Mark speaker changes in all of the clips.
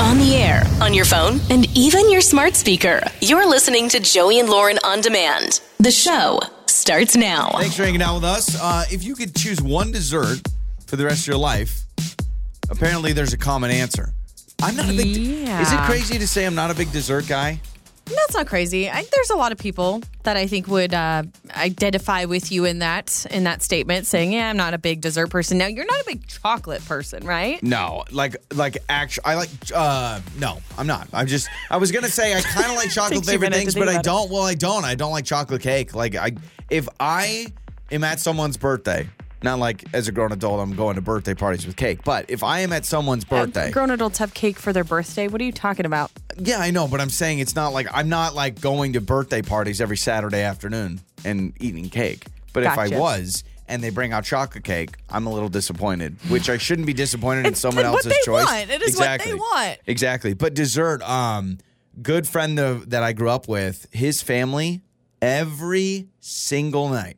Speaker 1: On the air, on your phone, and even your smart speaker. You're listening to Joey and Lauren on demand. The show starts now.
Speaker 2: Thanks for hanging out with us. Uh, if you could choose one dessert for the rest of your life, apparently there's a common answer. I'm not a big. Is it crazy to say I'm not a big dessert guy?
Speaker 3: That's not crazy. I, there's a lot of people that I think would uh, identify with you in that in that statement, saying, "Yeah, I'm not a big dessert person." Now, you're not a big chocolate person, right?
Speaker 2: No, like like actually, I like. uh No, I'm not. I'm just. I was gonna say I kind of like chocolate
Speaker 3: Takes you a
Speaker 2: flavored things, but I don't. Well, I don't. I don't like chocolate cake. Like I, if I am at someone's birthday. Not like as a grown adult, I'm going to birthday parties with cake. But if I am at someone's birthday,
Speaker 3: Grown adults have cake for their birthday. What are you talking about?
Speaker 2: Yeah, I know, but I'm saying it's not like I'm not like going to birthday parties every Saturday afternoon and eating cake. But if I
Speaker 3: Gotcha.
Speaker 2: was and they bring out chocolate cake, I'm a little disappointed, which I shouldn't be disappointed in
Speaker 3: It's
Speaker 2: someone
Speaker 3: what
Speaker 2: else's
Speaker 3: they
Speaker 2: choice.
Speaker 3: want. It is what they
Speaker 2: exactly.
Speaker 3: want.
Speaker 2: Exactly. But dessert, um, good friend of, that I grew up with, his family every single night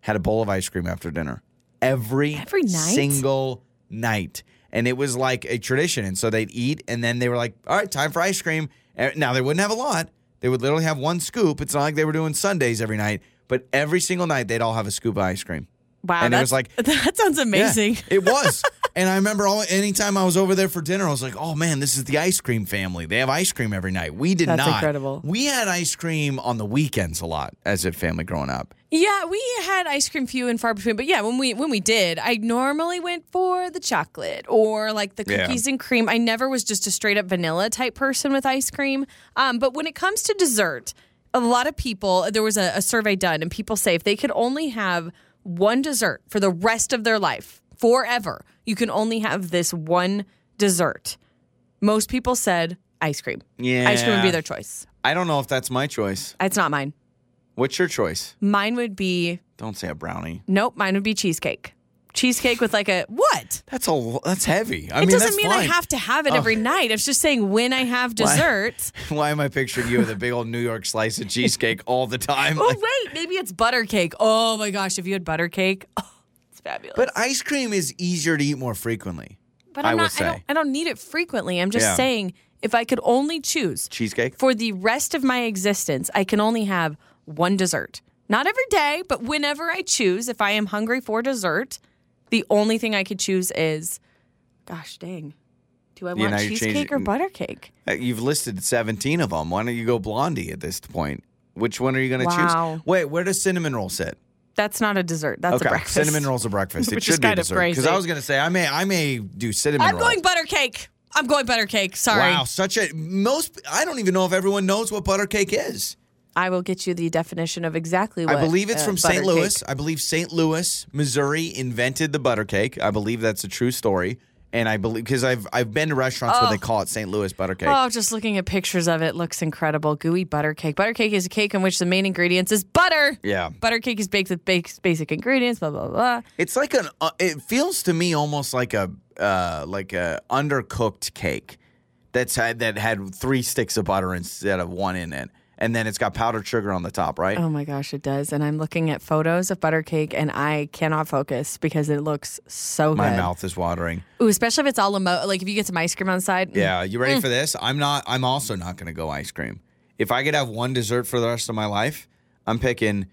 Speaker 2: had a bowl of ice cream after dinner. Every
Speaker 3: Every night?
Speaker 2: single night. And it was like a tradition. And so they'd eat, and then they were like, all right, time for ice cream. Eh, Now, they wouldn't have a lot. They would literally have one scoop. It's not like they were doing sundaes every night, but every single night they'd all have a scoop of ice cream.
Speaker 3: Wow,
Speaker 2: And it was like-
Speaker 3: that sounds
Speaker 2: Yeah,
Speaker 3: amazing.
Speaker 2: it was. and I remember all, anytime I was over there for dinner, I was like, oh man, this is the ice cream family. They have ice cream every night. We did
Speaker 3: That's
Speaker 2: not.
Speaker 3: incredible.
Speaker 2: We had ice cream on the weekends a lot as a family growing up.
Speaker 3: Yeah, we had ice cream few and far between, but yeah, when we when we did, I normally went for the chocolate or like the
Speaker 2: Yeah.
Speaker 3: cookies and cream. I never was just a straight up vanilla type person with ice cream. Um, but when it comes to dessert, a lot of people there was a, a survey done, and people say if they could only have one dessert for the rest of their life, forever, you can only have this one dessert. Most people said ice cream. Yeah, ice cream would be their choice.
Speaker 2: I don't know if that's my choice.
Speaker 3: It's not mine.
Speaker 2: What's your choice?
Speaker 3: Mine would be
Speaker 2: Don't say a brownie.
Speaker 3: nope. Mine would be cheesecake. Cheesecake with like a what?
Speaker 2: That's a that's heavy. I
Speaker 3: it
Speaker 2: mean,
Speaker 3: doesn't mean I
Speaker 2: fine.
Speaker 3: have to have it every night. It's just saying when I have dessert.
Speaker 2: Why am I picturing you with a big old New York slice of cheesecake all the time?
Speaker 3: oh
Speaker 2: Like-
Speaker 3: wait, maybe it's butter cake. Oh my gosh, if you had butter cake, oh, it's fabulous.
Speaker 2: but ice cream is easier to eat more frequently.
Speaker 3: But
Speaker 2: I
Speaker 3: I'm
Speaker 2: would
Speaker 3: not, I
Speaker 2: say.
Speaker 3: don't, I don't need it frequently. I'm just
Speaker 2: Yeah.
Speaker 3: saying if I could only choose
Speaker 2: Cheesecake?
Speaker 3: for the rest of my existence, I can only have one dessert. Not every day, but whenever I choose, if I am hungry for dessert, the only thing I could choose is, gosh dang, do I want cheesecake or butter cake?
Speaker 2: Uh, You've listed 17 of them. Why don't you go blondie at this point? Which one are you going to
Speaker 3: Wow.
Speaker 2: choose? Wait, where does cinnamon roll sit?
Speaker 3: That's not a dessert. That's
Speaker 2: okay,
Speaker 3: a breakfast.
Speaker 2: cinnamon rolls a breakfast. It should be a dessert. Because. I was going to say I may I may do cinnamon
Speaker 3: I'm
Speaker 2: roll.
Speaker 3: going butter cake. I'm going butter cake. Sorry.
Speaker 2: Wow, such a most. I don't even know if everyone knows what butter cake is.
Speaker 3: I will get you the definition of exactly what
Speaker 2: I believe it's
Speaker 3: uh,
Speaker 2: from St. Louis.
Speaker 3: cake-
Speaker 2: I believe St. Louis, Missouri, invented the butter cake. I believe that's a true story, and I believe because I've I've been to restaurants where they call it St. Louis butter cake.
Speaker 3: Oh, just looking at pictures of it looks incredible. Gooey butter cake. Butter cake is a cake in which the main ingredients is butter.
Speaker 2: Yeah.
Speaker 3: Butter cake is baked with basic ingredients, blah, blah, blah.
Speaker 2: It's like an. Uh, it feels to me almost like a uh, like a undercooked cake that's had that had three sticks of butter instead of one in it, and then it's got powdered sugar on the top, right?
Speaker 3: Oh my gosh, it does. And I'm looking at photos of butter cake and I cannot focus because it looks so good.
Speaker 2: My mouth is watering.
Speaker 3: Ooh, especially if it's à la mode. Like if you get some ice cream on the side. mm.
Speaker 2: Yeah, you ready for this? I'm not. I'm also not going to go ice cream. If I could have one dessert for the rest of my life, I'm picking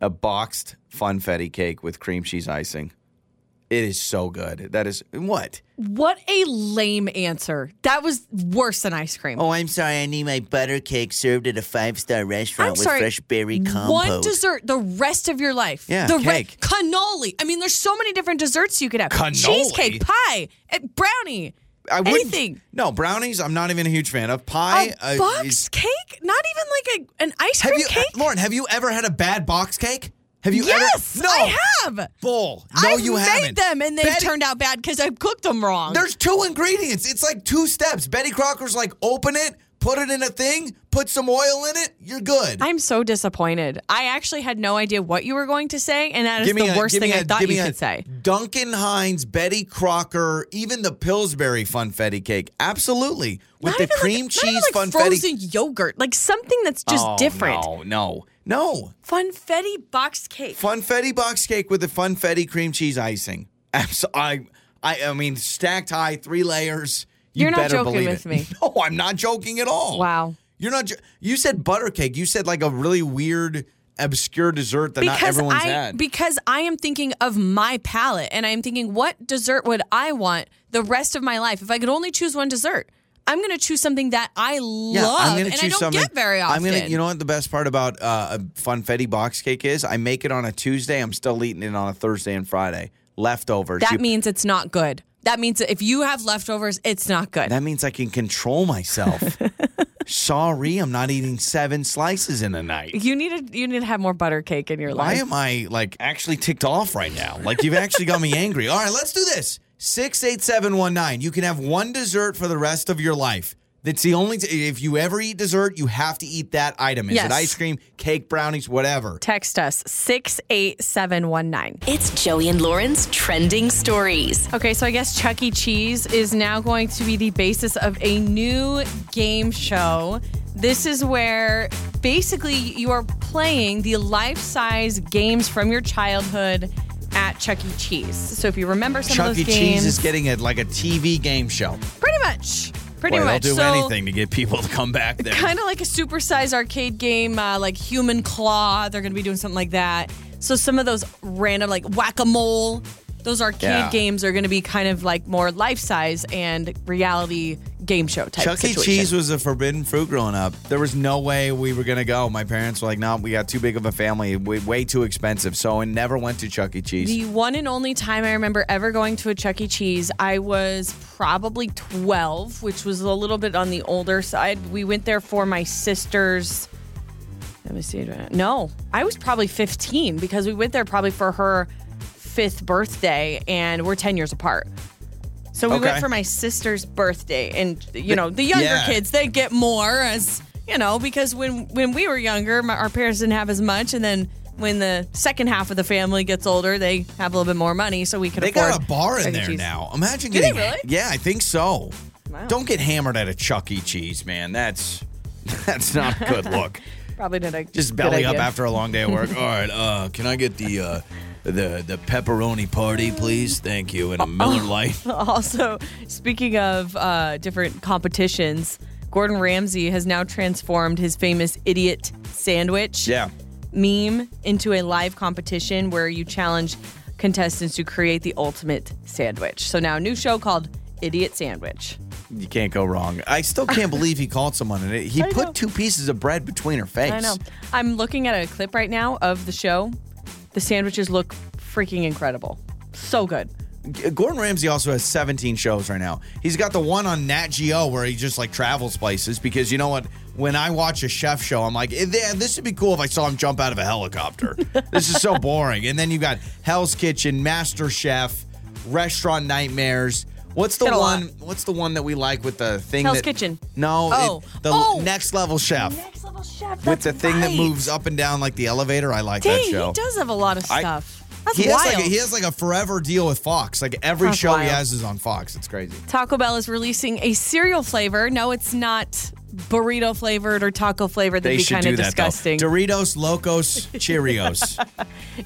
Speaker 2: a boxed funfetti cake with cream cheese icing. It is so good. That is what?
Speaker 3: What a lame answer. That was worse than ice cream.
Speaker 4: Oh, I'm sorry. I need my butter cake served at a five star restaurant
Speaker 3: I'm
Speaker 4: with
Speaker 3: sorry.
Speaker 4: fresh berry compote.
Speaker 3: One dessert the rest of your life.
Speaker 2: Yeah,
Speaker 3: the
Speaker 2: cake.
Speaker 3: cannoli. I mean, there's so many different desserts you could have.
Speaker 2: Cannoli?
Speaker 3: Cheesecake, pie, eh, brownie,
Speaker 2: I wouldn't-
Speaker 3: anything.
Speaker 2: No brownies. I'm not even a huge fan of pie.
Speaker 3: A
Speaker 2: uh,
Speaker 3: box
Speaker 2: is-
Speaker 3: cake? Not even like a an ice
Speaker 2: have
Speaker 3: cream
Speaker 2: you, uh,
Speaker 3: cake?
Speaker 2: Lauren? Have you ever had a bad box cake? Have you
Speaker 3: yes,
Speaker 2: ever? No,
Speaker 3: I have.
Speaker 2: Bull. No,
Speaker 3: I've
Speaker 2: you
Speaker 3: made
Speaker 2: haven't.
Speaker 3: them and they've
Speaker 2: Betty-
Speaker 3: turned out bad because I cooked them wrong.
Speaker 2: There's two ingredients. It's like two steps. Betty Crocker's like open it, put it in a thing, put some oil in it. You're good.
Speaker 3: I'm so disappointed. I actually had no idea what you were going to say, and that is the
Speaker 2: a-
Speaker 3: worst thing I
Speaker 2: a-
Speaker 3: thought
Speaker 2: give
Speaker 3: you could say.
Speaker 2: Duncan Hines, Betty Crocker, even the Pillsbury funfetti cake. Absolutely. With
Speaker 3: Not
Speaker 2: the
Speaker 3: like-
Speaker 2: cream
Speaker 3: not
Speaker 2: cheese
Speaker 3: like
Speaker 2: funfetti.
Speaker 3: frozen yogurt, like something that's just
Speaker 2: Oh,
Speaker 3: different.
Speaker 2: No, no, no.
Speaker 3: Funfetti box cake.
Speaker 2: Funfetti box cake with the funfetti cream cheese icing. Abs- I, I, I mean, stacked high, three layers. You
Speaker 3: You're not joking with
Speaker 2: it.
Speaker 3: me.
Speaker 2: No, I'm not joking at all.
Speaker 3: Wow.
Speaker 2: You're not. jo- You said butter cake. You said like a really weird, obscure dessert that not everyone's
Speaker 3: I
Speaker 2: had.
Speaker 3: because I am thinking of my palate and I am thinking what dessert would I want the rest of my life if I could only choose one dessert. I'm going to choose something that I love
Speaker 2: I'm gonna
Speaker 3: and
Speaker 2: choose
Speaker 3: I don't
Speaker 2: something.
Speaker 3: get very often.
Speaker 2: I'm gonna. You know what the best part about uh, a funfetti box cake is? I make it on a Tuesday. I'm still eating it on a Thursday and Friday. Leftovers.
Speaker 3: that
Speaker 2: You-
Speaker 3: means it's not good. That means if you have leftovers, it's not good.
Speaker 2: that means I can control myself. Sorry, I'm not eating seven slices in a night.
Speaker 3: you need to you need to have more butter cake in your
Speaker 2: Why
Speaker 3: life.
Speaker 2: Why am I like actually ticked off right now? Like you've actually got me angry. All right, let's do this. Six eight seven one nine. You can have one dessert for the rest of your life. That's the only. T- if you ever eat dessert, you have to eat that item. Is
Speaker 3: Yes.
Speaker 2: it ice cream, cake, brownies, whatever?
Speaker 3: Text us 68719.
Speaker 1: It's Joey and Lauren's trending stories.
Speaker 3: Okay, so I guess Chuck E. Cheese is now going to be the basis of a new game show. This is where basically you are playing the life size games from your childhood at Chuck E. Cheese. So if you remember some
Speaker 2: Chuck
Speaker 3: of
Speaker 2: E.
Speaker 3: those
Speaker 2: Cheese is getting it like a TV game show.
Speaker 3: pretty much, pretty
Speaker 2: Boy,
Speaker 3: much.
Speaker 2: they'll do
Speaker 3: so,
Speaker 2: anything to get people to come back there.
Speaker 3: kind of like a supersized arcade game, uh, like Human Claw. They're going to be doing something like that. So some of those random, like whack a mole, those arcade
Speaker 2: Yeah.
Speaker 3: games are going to be kind of like more life size and reality game show type.
Speaker 2: Chuck E. Cheese was a forbidden fruit growing up. There was no way we were gonna go. My parents were like, "No, we got too big of a family, way, way too expensive." So I never went to Chuck E. Cheese.
Speaker 3: The one and only time I remember ever going to a Chuck E. Cheese, I was probably 12, which was a little bit on the older side. We went there for my sister's. Let me see. No, I was probably 15 because we went there probably for her fifth birthday, and we're 10 years apart. So we
Speaker 2: Okay.
Speaker 3: went for my sister's birthday, and you know the younger
Speaker 2: Yeah.
Speaker 3: kids they get more as you know because when when we were younger, my, our parents didn't have as much, and then when the second half of the family gets older, they have a little bit more money, so we can
Speaker 2: They got a bar in there
Speaker 3: Cheese.
Speaker 2: now. Imagine getting.
Speaker 3: really?
Speaker 2: Yeah, I think so.
Speaker 3: Wow.
Speaker 2: Don't get hammered at a Chuck E. Cheese, man. That's that's not a good look.
Speaker 3: Probably not a
Speaker 2: Just belly up after a long day of work. All right, uh, can I get the uh, the the pepperoni party, please? Thank you, and a Miller Lite.
Speaker 3: Also, speaking of uh, different competitions, Gordon Ramsay has now transformed his famous idiot sandwich
Speaker 2: Yeah.
Speaker 3: meme into a live competition where you challenge contestants to create the ultimate sandwich. So now a new show called Idiot Sandwich.
Speaker 2: You can't go wrong. I still can't believe he called someone and it. He put
Speaker 3: know.
Speaker 2: two pieces of bread between her face.
Speaker 3: I know. I'm looking at a clip right now of the show. The sandwiches look freaking incredible. So good.
Speaker 2: Gordon Ramsay also has 17 shows right now. He's got the one on Nat Geo where he just like travels places because you know what? When I watch a chef show, I'm like, "Eh, yeah, this would be cool if I saw him jump out of a helicopter. this is so boring. And then you got Hell's Kitchen, Master Chef, Restaurant Nightmares. What's the
Speaker 3: Got a lot.
Speaker 2: one? What's the one that we like with the thing?
Speaker 3: Hell's
Speaker 2: that-
Speaker 3: Kitchen.
Speaker 2: No,
Speaker 3: Oh.
Speaker 2: it- the
Speaker 3: Oh.
Speaker 2: Next Level Chef
Speaker 3: Next chef.
Speaker 2: with the thing that moves up and down like the elevator. I like
Speaker 3: Dang,
Speaker 2: that show.
Speaker 3: he does have a lot of
Speaker 2: I-
Speaker 3: stuff. That's
Speaker 2: He has,
Speaker 3: wild.
Speaker 2: like a, he has like a forever deal with Fox. Like every
Speaker 3: That's
Speaker 2: show he has is on Fox. It's crazy.
Speaker 3: Taco Bell is releasing a cereal flavor. No, it's not burrito flavored or taco flavored. That'd
Speaker 2: They
Speaker 3: be kind of disgusting.
Speaker 2: though. Doritos, Locos, Cheerios.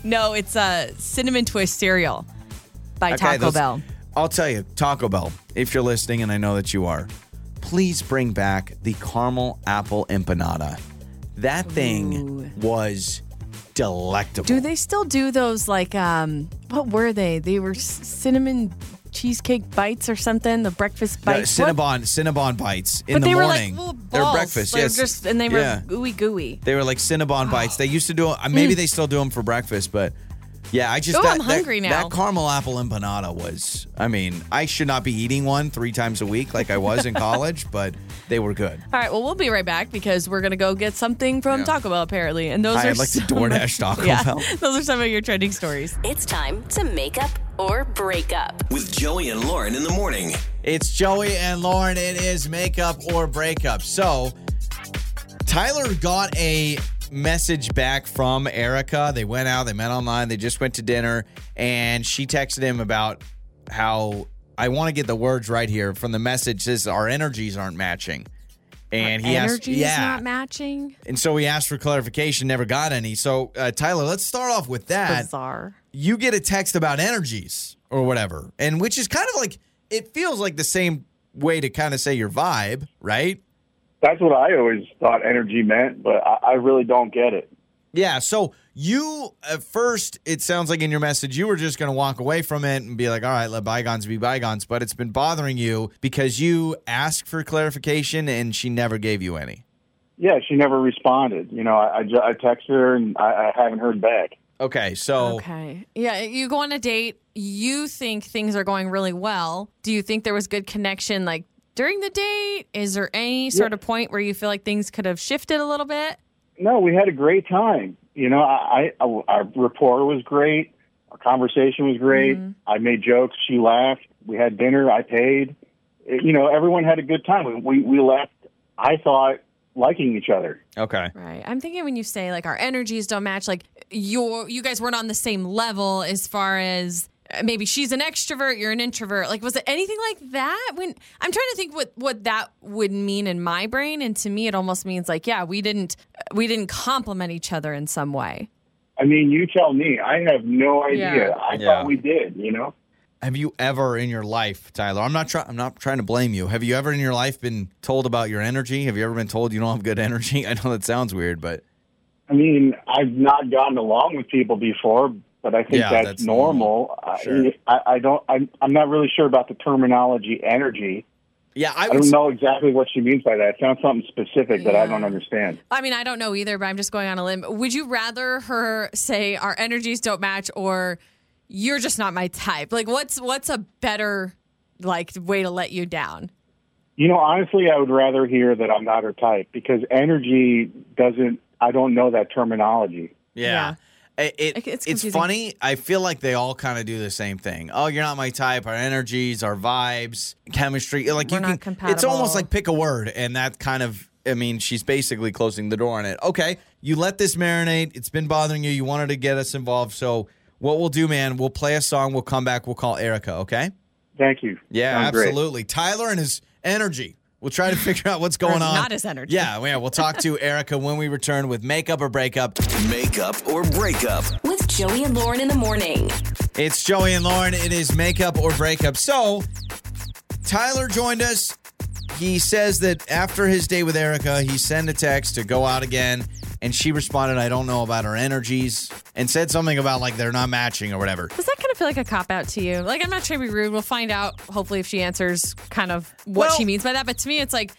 Speaker 3: no, it's a cinnamon twist cereal by
Speaker 2: Okay,
Speaker 3: Taco
Speaker 2: those-
Speaker 3: Bell.
Speaker 2: I'll tell you, Taco Bell, if you're listening, and I know that you are, please bring back the caramel apple empanada. That thing was delectable.
Speaker 3: Do they still do those like um what were they? They were c- cinnamon cheesecake bites or something, the breakfast bites.
Speaker 2: Cinnabon, Cinnabon bites in
Speaker 3: but
Speaker 2: the
Speaker 3: they
Speaker 2: morning.
Speaker 3: were like little
Speaker 2: They're breakfast,
Speaker 3: were
Speaker 2: yes.
Speaker 3: just and they were
Speaker 2: Yeah.
Speaker 3: gooey gooey.
Speaker 2: They were like Cinnabon bites. They used to do. uh, Maybe they still do them for breakfast, but yeah, I just.
Speaker 3: Ooh,
Speaker 2: that,
Speaker 3: I'm
Speaker 2: that-
Speaker 3: hungry now.
Speaker 2: That caramel apple empanada was. I mean, I should not be eating one three times a week like I was in college, but they were good.
Speaker 3: All right, well we'll be right back because we're gonna go get something from
Speaker 2: Yeah.
Speaker 3: Taco Bell apparently, and those
Speaker 2: Hi,
Speaker 3: are
Speaker 2: I'd like the
Speaker 3: some-
Speaker 2: DoorDash Taco
Speaker 3: yeah,
Speaker 2: Bell.
Speaker 3: those are some of your trending stories.
Speaker 1: It's time to make up or break up.
Speaker 5: With Joey and Lauren in the morning.
Speaker 2: It's Joey and Lauren. It is makeup or breakup. So Tyler got a message back from Erica. They went out, they met online, they just went to dinner, and she texted him about how I want to get the words right here from the message says our energies aren't matching. And he asked, yeah.
Speaker 3: not matching.
Speaker 2: and so he asked for clarification, never got any. So, uh, Tyler, let's start off with that
Speaker 3: Bizarre.
Speaker 2: you get a text about energies or whatever, and which is kind of like it feels like the same way to kind of say your vibe, right?
Speaker 6: That's what I always thought energy meant, but I, I really don't get it.
Speaker 2: Yeah. So you at first, it sounds like in your message, you were just going to walk away from it and be like, "All right, let bygones be bygones." But it's been bothering you because you asked for clarification and she never gave you any.
Speaker 6: Yeah, she never responded. You know, I, I, I texted her and I, I haven't heard back.
Speaker 2: Okay. So
Speaker 3: Okay. Yeah, you go on a date, you think things are going really well. Do you think there was good connection like during the date? Is there any sort of point where you feel like things could have shifted a little bit?
Speaker 6: No, we had a great time. You know, I, I our rapport was great. Our conversation was great. Mm-hmm. I made jokes. She laughed. We had dinner. I paid. It- you know, everyone had a good time. We we left. I thought liking each other.
Speaker 2: okay.
Speaker 3: Right. I'm thinking when you say like our energies don't match, like your you guys weren't on the same level as far as maybe she's an extrovert, you're an introvert. Like was it anything like that? When I'm trying to think what what that would mean in my brain, and to me it almost means like yeah, we didn't we didn't complement each other in some way.
Speaker 6: I mean, you tell me. I have no idea.
Speaker 3: Yeah.
Speaker 6: I
Speaker 2: Yeah.
Speaker 6: thought we did. You know.
Speaker 2: Have you ever in your life, Tyler? I'm not trying. I'm not trying to blame you. Have you ever in your life been told about your energy? Have you ever been told you don't have good energy? I know that sounds weird, but
Speaker 6: I mean, I've not gotten along with people before, but I think
Speaker 2: Yeah,
Speaker 6: that's,
Speaker 2: that's
Speaker 6: normal.
Speaker 2: Sure.
Speaker 6: I, I, I don't. I'm, I'm not really sure about the terminology energy.
Speaker 2: yeah, I
Speaker 6: I don't know exactly what she means by that. It sounds something specific that I don't understand.
Speaker 3: I mean, I don't know either, but I'm just going on a limb. Would you rather her say our energies don't match or you're just not my type? Like what's what's a better like way to let you down?
Speaker 6: You know, honestly, I would rather hear that I'm not her type because energy doesn't. I don't know that terminology.
Speaker 2: Yeah. It, it-
Speaker 3: It's
Speaker 2: it's funny. I feel like they all kind of do the same thing. Oh, you're not my type. Our energies, our vibes, chemistry. Like
Speaker 3: We're
Speaker 2: you
Speaker 3: not
Speaker 2: can. It's almost like pick a word, and that kind of. I mean, she's basically closing the door on it. Okay, you let this marinate. It's been bothering you. You wanted to get us involved. So what we'll do, man, we'll play a song. We'll come back. We'll call Erica. Okay.
Speaker 6: Thank you.
Speaker 2: Yeah,
Speaker 6: Sounds great.
Speaker 2: absolutely. Tyler and his energy. We'll try to figure out what's going on.
Speaker 3: not his energy.
Speaker 2: Yeah, yeah. We'll talk to Erica when we return with makeup or breakup.
Speaker 5: Makeup or breakup.
Speaker 1: With Joey and Lauren in the morning.
Speaker 2: It's Joey and Lauren. It is makeup or breakup. So, Tyler joined us. He says that after his day with Erica, he sent a text to go out again. And she responded, I don't know about her energies, and said something about like they're not matching or whatever.
Speaker 3: Does that kind of feel like a cop out to you? Like, I'm not trying to be rude. We'll find out, hopefully, if she answers kind of what
Speaker 2: Well-
Speaker 3: she means by that. But to me, it's like,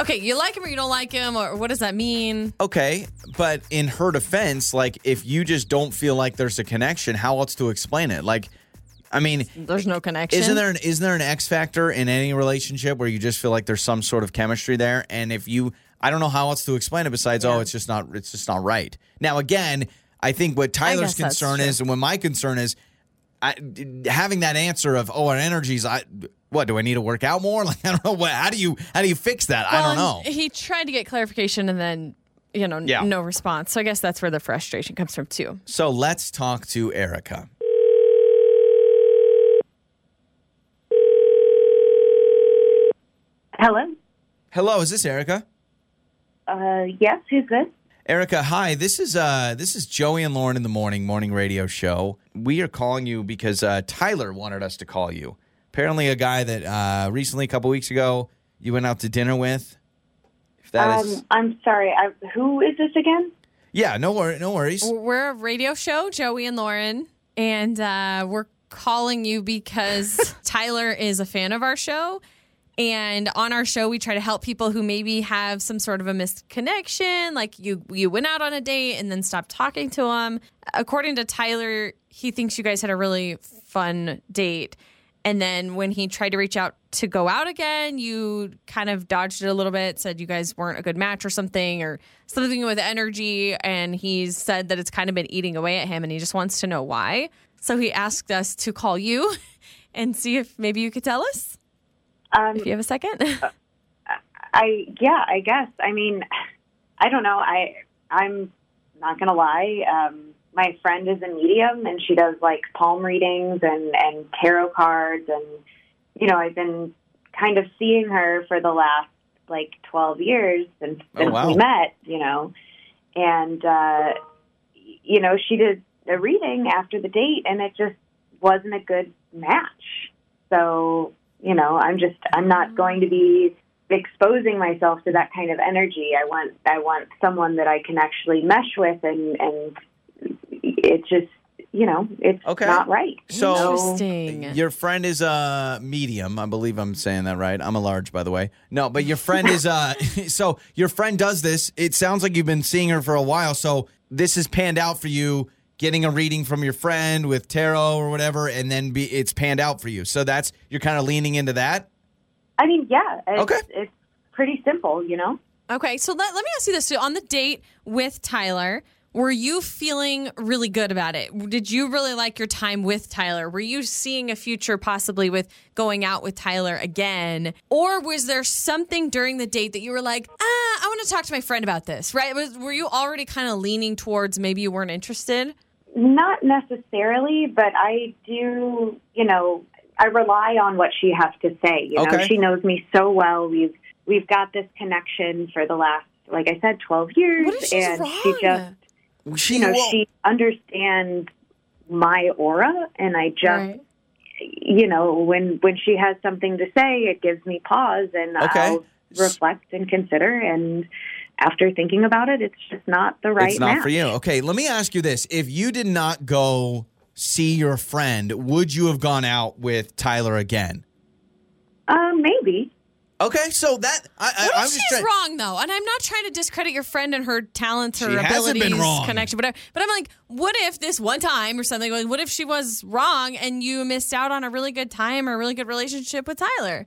Speaker 3: okay, you like him or you don't like him, or what does that mean?
Speaker 2: Okay, but in her defense, like if you just don't feel like there's a connection, how else to explain it? Like, I mean,
Speaker 3: There's no connection.
Speaker 2: Isn't there an isn't there an X factor in any relationship where you just feel like there's some sort of chemistry there? And if you, I don't know how else to explain it besides, oh, it's just not, it's just not right. Now, again, I think what Tyler's
Speaker 3: guess that's
Speaker 2: concern
Speaker 3: true.
Speaker 2: is, and what my concern is, I, having that answer of, oh, our energies, I, what do I need to work out more? Like, I don't know what. How do you, how do you fix that? I don't know.
Speaker 3: He tried to get clarification and then, you know,
Speaker 2: Yeah.
Speaker 3: no response. So I guess that's where the frustration comes from, too.
Speaker 2: So let's talk to Erica.
Speaker 7: Hello.
Speaker 2: Hello, is this Erica?
Speaker 7: Uh, yes. Who's this?
Speaker 2: Erica, hi. This is uh this is Joey and Lauren in the morning morning radio show. We are calling you because uh, Tyler wanted us to call you. Apparently, a guy that uh, recently, a couple weeks ago, you went out to dinner with. If that is,
Speaker 7: Um, I'm sorry. I, who is this again?
Speaker 2: yeah, no worry, no worries.
Speaker 3: We're a radio show, Joey and Lauren, and uh, we're calling you because Tyler is a fan of our show. And on our show, we try to help people who maybe have some sort of a misconnection, like you you went out on a date and then stopped talking to him. According to Tyler, he thinks you guys had a really fun date. And then when he tried to reach out to go out again, you kind of dodged it a little bit, said you guys weren't a good match or something, or something with energy. And he's said that it's kind of been eating away at him and he just wants to know why. So he asked us to call you and see if maybe you could tell us
Speaker 7: Um,
Speaker 3: if you have a second.
Speaker 7: I yeah. I guess. I mean, I don't know. I I'm not gonna lie. Um, my friend is a medium, and she does like palm readings and and tarot cards, and you know, I've been kind of seeing her for the last like 12 years since,
Speaker 2: Oh,
Speaker 7: since
Speaker 2: wow.
Speaker 7: we met. You know, and uh, you know, she did a reading after the date, and it just wasn't a good match. So you know, I'm just I'm not going to be exposing myself to that kind of energy. I want I want someone that I can actually mesh with, and and it just you know it's
Speaker 2: Okay.
Speaker 7: not right.
Speaker 2: So-
Speaker 3: Interesting.
Speaker 2: Your friend is a medium. I believe I'm saying that right. I'm a large, by the way. No, but your friend is uh so your friend does this. It sounds like you've been seeing her for a while. So this has panned out for you, getting a reading from your friend with tarot or whatever, and then be it's panned out for you. So that's you're kind of leaning into that.
Speaker 7: I mean, yeah, it's,
Speaker 2: Okay.
Speaker 7: it's pretty simple, you know.
Speaker 3: Okay, so let, let me ask you this. So on the date with Tyler, were you feeling really good about it? Did you really like your time with Tyler? Were you seeing a future possibly with going out with Tyler again? Or was there something during the date that you were like, ah, I want to talk to my friend about this, right? Was, were you already kind of leaning towards maybe you weren't interested?
Speaker 7: Not necessarily, but I do, you know, I rely on what she has to say. You know,
Speaker 2: Okay.
Speaker 7: she knows me so well. We've we've got this connection for the last, like I said, twelve years,
Speaker 3: What if she's
Speaker 7: and
Speaker 3: wrong?
Speaker 7: she just,
Speaker 2: She
Speaker 7: you know,
Speaker 2: well,
Speaker 7: she understands my aura, and I just,
Speaker 3: Right.
Speaker 7: you know, when when she has something to say, it gives me pause, and
Speaker 2: Okay.
Speaker 7: I'll reflect and consider. And after thinking about it, it's just not the right
Speaker 2: it's not
Speaker 7: match.
Speaker 2: for you. Okay, let me ask you this: If you did not go see your friend, would you have gone out with Tyler again?
Speaker 7: Uh, maybe.
Speaker 2: Okay, so that I, I,
Speaker 3: What
Speaker 2: I'm
Speaker 3: if
Speaker 2: just
Speaker 3: she's
Speaker 2: trying-
Speaker 3: wrong though? And I'm not trying to discredit your friend and her talents, her
Speaker 2: She hasn't
Speaker 3: abilities,
Speaker 2: been wrong.
Speaker 3: connection, whatever. But I'm like, what if this one time or something? Like, what if she was wrong and you missed out on a really good time or a really good relationship with Tyler?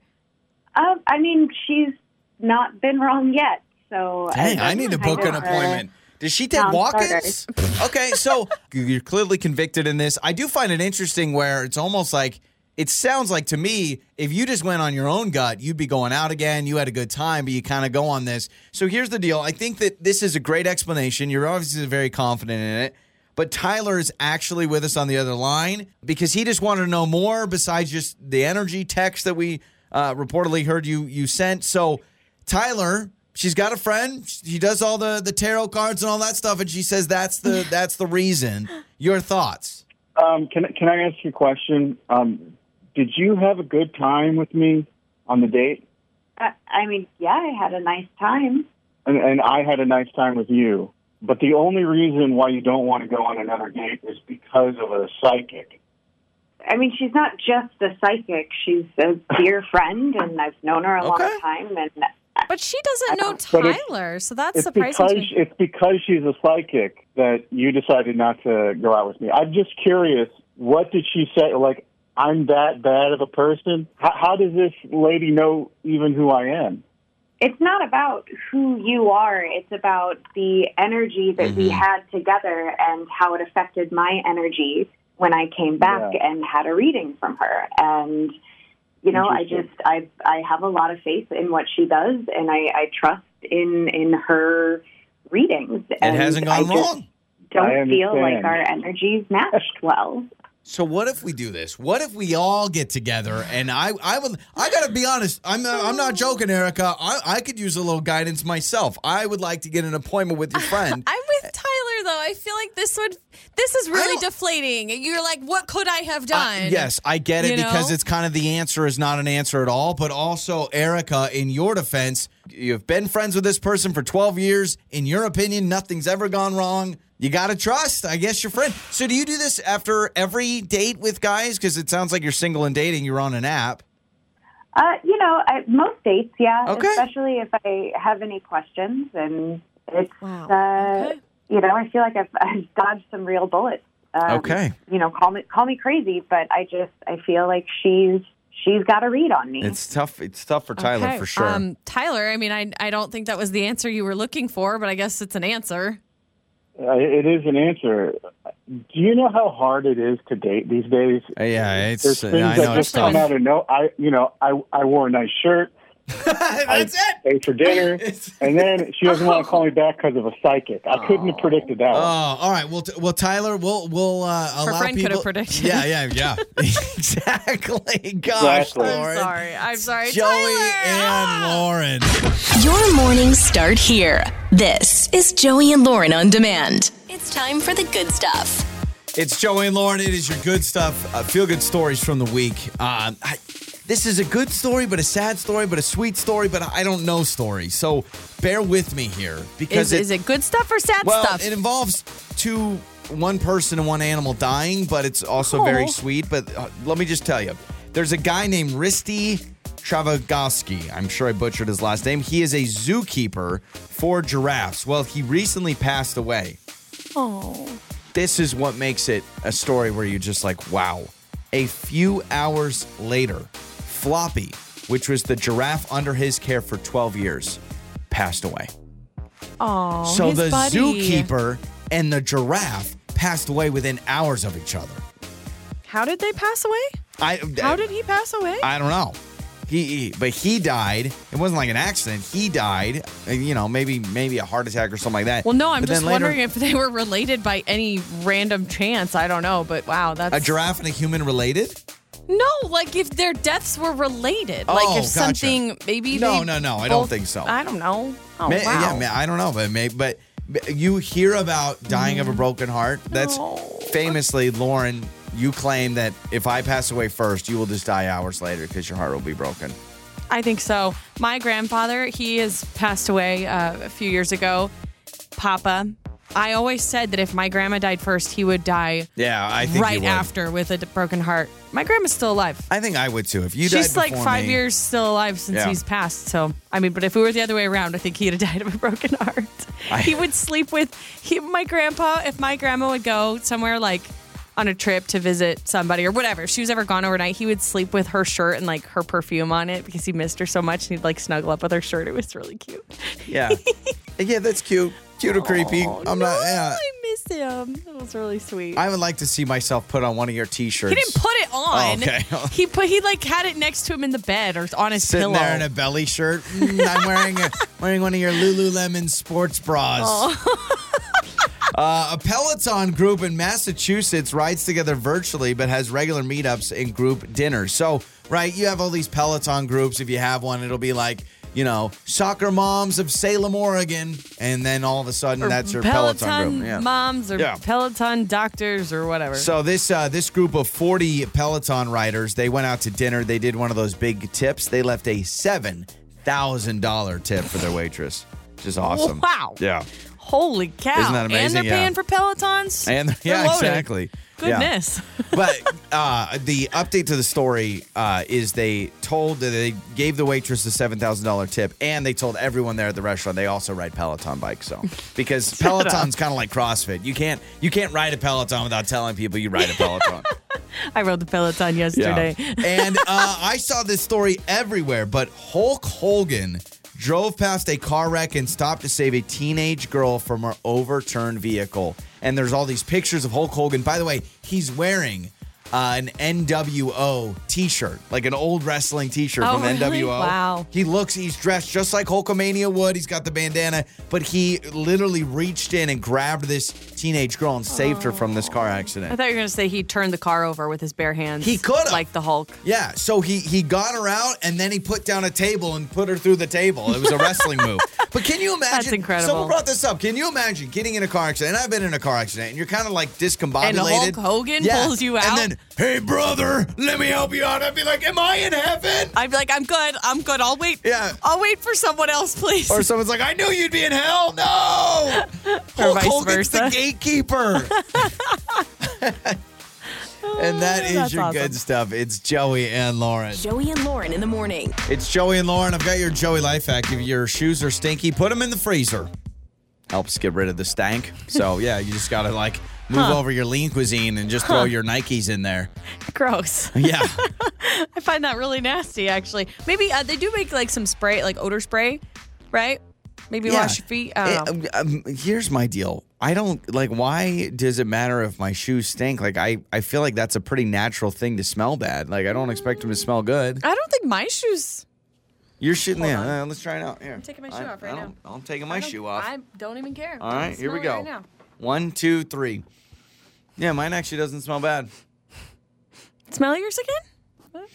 Speaker 7: Uh, I mean, she's not been wrong yet. So
Speaker 2: Dang, I need to book an appointment. Does she take
Speaker 7: non-starters.
Speaker 2: walk-ins? okay, so you're clearly convicted in this. I do find it interesting where it's almost like it sounds like to me if you just went on your own gut, you'd be going out again. You had a good time, but you kind of go on this. So here's the deal. I think that this is a great explanation. You're obviously very confident in it. But Tyler is actually with us on the other line because he just wanted to know more besides just the energy text that we uh, reportedly heard you you sent. So Tyler, she's got a friend. She does all the the tarot cards and all that stuff, and she says that's the that's the reason. Your thoughts?
Speaker 6: Um, can can I ask you a question? Um, did you have a good time with me on the date?
Speaker 7: Uh, I mean, yeah, I had a nice time.
Speaker 6: And, and I had a nice time with you. But the only reason why you don't want to go on another date is because of a psychic.
Speaker 7: I mean, she's not just a psychic; she's a dear friend, and I've known her a
Speaker 2: Okay.
Speaker 7: long time. And
Speaker 3: But she doesn't know Tyler, so that's
Speaker 6: It's
Speaker 3: surprising
Speaker 6: because
Speaker 3: to me.
Speaker 6: it's because she's a psychic that you decided not to go out with me. I'm just curious. What did she say? Like, I'm that bad of a person. How, how does this lady know even who I am?
Speaker 7: it's not about who you are; it's about the energy that we mm-hmm. had together and how it affected my energy when I came back
Speaker 6: Yeah.
Speaker 7: and had a reading from her. And you know, I just I I have a lot of faith in what she does, and I, I trust in in her readings.
Speaker 2: It
Speaker 7: and
Speaker 2: hasn't gone
Speaker 7: just
Speaker 2: wrong.
Speaker 7: Don't
Speaker 6: I
Speaker 7: feel like our energies matched well.
Speaker 2: So what if we do this? What if we all get together and I I would I got to be honest. I'm not, I'm not joking, Erica. I I could use a little guidance myself. I would like to get an appointment with your friend.
Speaker 3: I'm with Tyler though. I feel like this would this is really deflating. You're like, what could I have
Speaker 2: Uh,
Speaker 3: done?
Speaker 2: yes, I get it
Speaker 3: You
Speaker 2: because
Speaker 3: know?
Speaker 2: it's kind of the answer is not an answer at all. But also, Erica, in your defense, you've been friends with this person for 12 years. In your opinion, nothing's ever gone wrong. You got to trust, I guess, your friend. So, do you do this after every date with guys? Because it sounds like you're single and dating. You're on an app.
Speaker 7: Uh, you know, I, most dates, yeah.
Speaker 2: Okay.
Speaker 7: Especially if I have any questions, and it's
Speaker 3: Wow.
Speaker 7: uh,
Speaker 3: Okay.
Speaker 7: you know, I feel like I've, I've dodged some real bullets. Um,
Speaker 2: Okay.
Speaker 7: You know, call me call me crazy, but I just I feel like she's she's got a read on me.
Speaker 2: It's tough. It's tough for Tyler
Speaker 3: Okay.
Speaker 2: for sure.
Speaker 3: Um, Tyler, I mean, I I don't think that was the answer you were looking for, but I guess it's an answer.
Speaker 6: Uh, it is an answer. Do you know how hard it is to date these days?
Speaker 2: Yeah, it's.
Speaker 6: There's things
Speaker 2: I
Speaker 6: that just come
Speaker 2: tough.
Speaker 6: out of no. I, you know, I I wore a nice shirt.
Speaker 2: That's it.
Speaker 6: Paid for dinner, and then she doesn't want to call me back because of a psychic. I couldn't have predicted that.
Speaker 2: Oh,
Speaker 6: one.
Speaker 2: all right. Well, t- well, Tyler, we'll we'll uh, allow
Speaker 3: friend could
Speaker 2: people.
Speaker 3: have predicted.
Speaker 2: Yeah, yeah, yeah. exactly. Gosh,
Speaker 6: Exactly. I'm
Speaker 2: Lauren.
Speaker 3: I'm sorry. I'm sorry.
Speaker 2: Joey
Speaker 3: Tyler!
Speaker 2: and
Speaker 3: Ah!
Speaker 2: Lauren.
Speaker 1: Your mornings start here. This is Joey and Lauren on demand. It's time for the good stuff.
Speaker 2: It's Joey and Lauren. It is your good stuff. Uh, feel good stories from the week. Um, I, this is a good story, but a sad story, but a sweet story, but I don't know story. So bear with me here because
Speaker 3: Is, is it good stuff or sad
Speaker 2: well,
Speaker 3: stuff?
Speaker 2: it involves two, one person and one animal dying, but it's also very
Speaker 3: Oh.
Speaker 2: sweet. But uh, let me just tell you, there's a guy named Risty Travagoski. I'm sure I butchered his last name. He is a zookeeper for giraffes. Well, he recently passed away.
Speaker 3: oh.
Speaker 2: This is what makes it a story where you're just like, wow. A few hours later, Floppy, which was the giraffe under his care for 12 years, passed away.
Speaker 3: Oh,
Speaker 2: So the
Speaker 3: buddy.
Speaker 2: zookeeper and the giraffe passed away within hours of each other.
Speaker 3: How did they pass away?
Speaker 2: I
Speaker 3: How did he pass away?
Speaker 2: I don't know. He, he- but he died. It wasn't like an accident. He died. uh, You know, maybe maybe a heart attack or something like that.
Speaker 3: well, no, I'm
Speaker 2: But
Speaker 3: just
Speaker 2: later,
Speaker 3: wondering if they were related by any random chance. I don't know, but wow, that's
Speaker 2: a giraffe and a human related.
Speaker 3: No, like if their deaths were related,
Speaker 2: Oh,
Speaker 3: like if
Speaker 2: gotcha.
Speaker 3: something maybe
Speaker 2: No, no, no, I don't think so.
Speaker 3: I don't know. Oh
Speaker 2: May-
Speaker 3: wow.
Speaker 2: Yeah, man, I don't know, but maybe, but you hear about dying of a broken heart. That's
Speaker 3: No.
Speaker 2: famously, Lauren. You claim that if I pass away first, you will just die hours later because your heart will be broken.
Speaker 3: I think so. My grandfather, he has passed away uh, a few years ago. Papa, I always said that if my grandma died first, he would die
Speaker 2: Yeah, I think
Speaker 3: right
Speaker 2: would.
Speaker 3: after with a d- broken heart. My grandma's still alive.
Speaker 2: I think I would too. If you
Speaker 3: She's
Speaker 2: died
Speaker 3: like
Speaker 2: before
Speaker 3: five
Speaker 2: me-
Speaker 3: years still alive since
Speaker 2: Yeah.
Speaker 3: he's passed. So, I mean, but if we were the other way around, I think he'd have died of a broken heart.
Speaker 2: I-
Speaker 3: he would sleep with he, my grandpa. If my grandma would go somewhere like on a trip to visit somebody or whatever, if she was ever gone overnight, he would sleep with her shirt and like her perfume on it because he missed her so much. And he'd like snuggle up with her shirt. It was really cute.
Speaker 2: Yeah, yeah, that's cute. Cute or creepy?
Speaker 3: Oh,
Speaker 2: I'm
Speaker 3: no,
Speaker 2: not. Yeah,
Speaker 3: I miss him. It was really sweet.
Speaker 2: I would like to see myself put on one of your T-shirts.
Speaker 3: he didn't put it on.
Speaker 2: Oh, okay.
Speaker 3: he put he like had it next to him in the bed or on his
Speaker 2: Sitting
Speaker 3: pillow.
Speaker 2: there in a belly shirt. Mm, I'm wearing a, wearing one of your Lululemon sports bras.
Speaker 3: Oh.
Speaker 2: Uh, a Peloton group in Massachusetts rides together virtually, but has regular meetups and group dinners. So, right, you have all these Peloton groups. If you have one, it'll be like, you know, soccer moms of Salem, Oregon, and then all of a sudden,
Speaker 3: Or
Speaker 2: that's your
Speaker 3: Peloton,
Speaker 2: Peloton, group. Yeah.
Speaker 3: moms or
Speaker 2: Yeah.
Speaker 3: Peloton doctors or whatever.
Speaker 2: So this uh, this group of 40 Peloton riders, they went out to dinner. They did one of those big tips. They left a seven thousand dollar tip for their waitress, which is awesome.
Speaker 3: Wow.
Speaker 2: Yeah.
Speaker 3: Holy cow!
Speaker 2: Isn't that amazing?
Speaker 3: And they're
Speaker 2: Yeah.
Speaker 3: paying for Pelotons.
Speaker 2: And yeah,
Speaker 3: loaded.
Speaker 2: Exactly. Yeah.
Speaker 3: Goodness.
Speaker 2: but uh, the update to the story uh, is they told that they gave the waitress the seven thousand dollar tip, and they told everyone there at the restaurant they also ride Peloton bikes. So because Peloton's kind of like CrossFit, you can't you can't ride a Peloton without telling people you ride a Peloton.
Speaker 3: I rode the Peloton yesterday.
Speaker 2: and uh, I saw this story everywhere, but Hulk Hogan drove past a car wreck and stopped to save a teenage girl from her overturned vehicle. And there's all these pictures of Hulk Hogan. By the way, he's wearing uh, an NWO t-shirt, like an old wrestling t-shirt
Speaker 3: Oh,
Speaker 2: from
Speaker 3: really?
Speaker 2: NWO.
Speaker 3: Wow.
Speaker 2: He looks, he's dressed just like Hulkamania would. He's got the bandana, but he literally reached in and grabbed this teenage girl and saved her from this car accident.
Speaker 3: I thought you were going to say he turned the car over with his bare hands.
Speaker 2: He could've.
Speaker 3: Like the Hulk.
Speaker 2: Yeah, so he he got her out and then he put down a table and put her through the table. It was a wrestling move. But can you imagine?
Speaker 3: That's incredible.
Speaker 2: Someone brought this up. Can you imagine getting in a car accident? And I've been in a car accident, and you're kind of like discombobulated.
Speaker 3: And Hulk Hogan pulls you out?
Speaker 2: and then, hey brother, let me help you out. I'd be like, am I in heaven?
Speaker 3: I'd be like, I'm good. I'm good. I'll wait.
Speaker 2: Yeah.
Speaker 3: I'll wait for someone else, please.
Speaker 2: Or someone's like, I knew you'd be in hell. No, Hulk
Speaker 3: vice
Speaker 2: Hogan's the gatekeeper. and that is
Speaker 3: That's
Speaker 2: your
Speaker 3: awesome.
Speaker 2: good stuff. It's Joey and Lauren.
Speaker 1: Joey and Lauren in the morning.
Speaker 2: It's Joey and Lauren. I've got your Joey life hack. If your shoes are stinky, put them in the freezer. Helps get rid of the stank. So yeah, you just gotta like move over your lean cuisine and just throw your Nikes in there.
Speaker 3: Gross.
Speaker 2: Yeah,
Speaker 3: I find that really nasty, actually. Maybe uh, they do make like some spray, like odor spray, right? Maybe
Speaker 2: yeah.
Speaker 3: wash your feet. I don't know.
Speaker 2: Eh, um, here's my deal. I don't like. Why does it matter if my shoes stink? Like I, I feel like that's a pretty natural thing to smell bad. Like I don't expect them to smell good.
Speaker 3: I don't think my shoes.
Speaker 2: You're shitting there. Uh, let's try it out. Here,
Speaker 3: I'm taking my shoe
Speaker 2: I-
Speaker 3: off right
Speaker 2: I
Speaker 3: now.
Speaker 2: I'm taking my shoe off.
Speaker 3: I don't even care.
Speaker 2: All right, here we go.
Speaker 3: right.
Speaker 2: One, two, three. Yeah, mine actually doesn't smell bad.
Speaker 3: Smell yours again?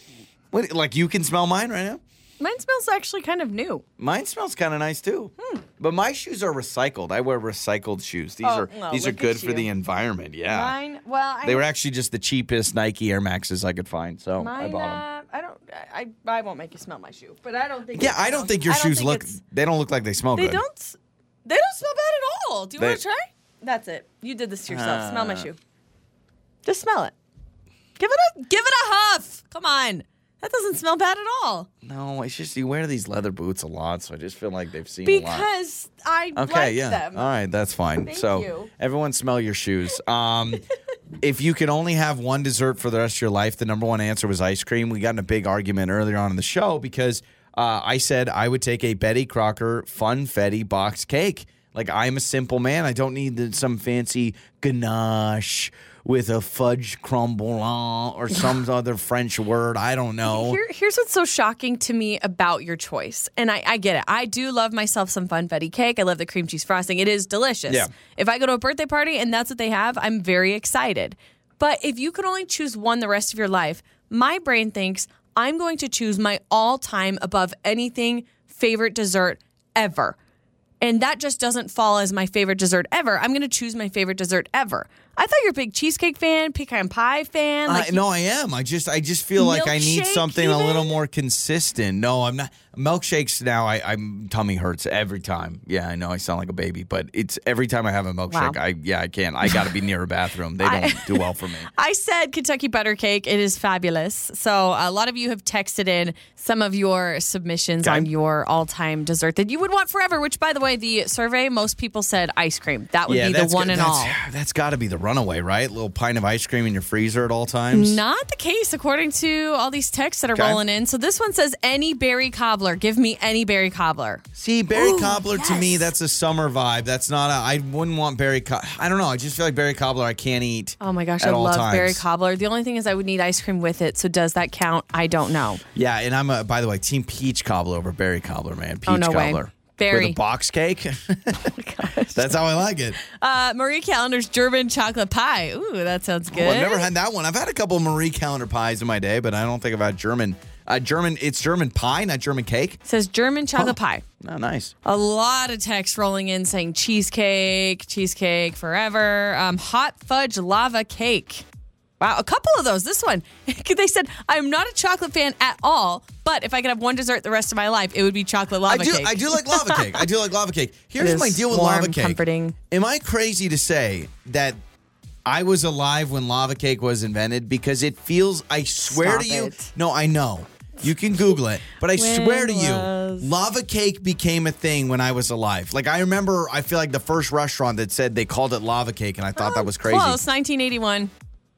Speaker 2: What? Like you can smell mine right now?
Speaker 3: Mine smells actually kind of new.
Speaker 2: Mine smells kind of nice too. Hmm. But my shoes are recycled. I wear recycled shoes. These
Speaker 3: Oh,
Speaker 2: are
Speaker 3: well,
Speaker 2: these are good for the environment. Yeah.
Speaker 3: Mine, well, I,
Speaker 2: They were actually just the cheapest Nike Air Maxes I could find, so I bought them.
Speaker 3: uh, I don't. I, I won't make you smell my shoe, but I don't think.
Speaker 2: Yeah, I don't think your
Speaker 3: don't
Speaker 2: shoes
Speaker 3: think
Speaker 2: look. They don't look like they smell
Speaker 3: They
Speaker 2: good.
Speaker 3: don't. They don't smell bad at all. Do you want to try? That's it. You did this to yourself. smell my
Speaker 2: Uh.
Speaker 3: shoe. Just smell it. Give it a give it a huff. Come on. That doesn't smell bad at all.
Speaker 2: No, it's just you wear these leather boots a lot, so I just feel like they've seen a lot.
Speaker 3: Because I
Speaker 2: Okay,
Speaker 3: like
Speaker 2: yeah.
Speaker 3: them.
Speaker 2: All right, that's fine.
Speaker 3: Thank
Speaker 2: so
Speaker 3: you.
Speaker 2: everyone smell your shoes. Um, if you could only have one dessert for the rest of your life, the number one answer was ice cream. We got in a big argument earlier on in the show because uh, I said I would take a Betty Crocker Funfetti box cake. Like I'm a simple man. I don't need the, some fancy ganache with a fudge crumble or some other French word. I don't know.
Speaker 3: Here, here's what's so shocking to me about your choice. And I, I get it. I do love myself some funfetti cake. I love the cream cheese frosting. It is delicious.
Speaker 2: Yeah.
Speaker 3: If I go to a birthday party and that's what they have, I'm very excited. But if you could only choose one the rest of your life, my brain thinks I'm going to choose my all time above anything favorite dessert ever. And that just doesn't fall as my favorite dessert ever. I'm going to choose my favorite dessert ever. I thought you're a big cheesecake fan, pecan pie fan.
Speaker 2: I,
Speaker 3: Like
Speaker 2: no, I am. I just, I just feel like I need
Speaker 3: Milkshake
Speaker 2: something a little more consistent. No, I'm not. Milkshakes now, I, I'm tummy hurts every time. Yeah, I know I sound like a baby, but it's every time I have a milkshake.
Speaker 3: Wow.
Speaker 2: I yeah, I can't. I got to be near a bathroom. They don't do well for me.
Speaker 3: I said Kentucky butter cake. It is fabulous. So a lot of you have texted in some of your submissions
Speaker 2: Okay.
Speaker 3: on your all-time dessert that you would want forever. Which, by the way, the survey most people said ice cream. That would
Speaker 2: yeah,
Speaker 3: be the one
Speaker 2: good.
Speaker 3: and
Speaker 2: that's,
Speaker 3: all.
Speaker 2: That's got to be the runaway, right? little pint of ice cream in your freezer at all times.
Speaker 3: Not the case, according to all these texts that are
Speaker 2: Okay.
Speaker 3: rolling in. So this one says any berry cobbler. Give me any berry cobbler.
Speaker 2: See, berry
Speaker 3: Ooh,
Speaker 2: cobbler to me, that's a summer vibe. That's not a. I wouldn't want berry. Co- I don't know. I just feel like berry cobbler. I can't eat.
Speaker 3: Oh my gosh,
Speaker 2: at
Speaker 3: I
Speaker 2: all
Speaker 3: love berry cobbler. The only thing is, I would need ice cream with it. So does that count? I don't know.
Speaker 2: Yeah, and I'm a. By the way, team peach cobbler over berry cobbler, man. Peach
Speaker 3: Oh, no way. Berry.
Speaker 2: with a box cake. That's how I like it.
Speaker 3: Uh, Marie Callender's German chocolate pie. Ooh, that sounds good.
Speaker 2: Oh, I've never had that one. I've had a couple Marie Callender pies in my day, but I don't think I've had German. Uh, German. It's German pie, not German cake.
Speaker 3: says German chocolate
Speaker 2: Huh.
Speaker 3: pie.
Speaker 2: Oh, nice.
Speaker 3: A lot of text rolling in saying cheesecake, cheesecake forever, um, hot fudge lava cake. Wow, a couple of those. This one, they said, I'm not a chocolate fan at all, but if I could have one dessert the rest of my life, it would be chocolate lava
Speaker 2: I do.
Speaker 3: cake.
Speaker 2: I do like lava cake. I do like lava cake. Here's my deal with
Speaker 3: warm,
Speaker 2: lava cake.
Speaker 3: comforting.
Speaker 2: Am I crazy to say that I was alive when lava cake was invented? Because it feels. I swear
Speaker 3: Stop
Speaker 2: to you.
Speaker 3: it.
Speaker 2: No, I know. You can Google it, but I
Speaker 3: When
Speaker 2: swear to
Speaker 3: was-
Speaker 2: you, lava cake became a thing when I was alive. Like I remember, I feel like the first restaurant that said they called it lava cake, and I thought that oh, was crazy.
Speaker 3: Close, 1981.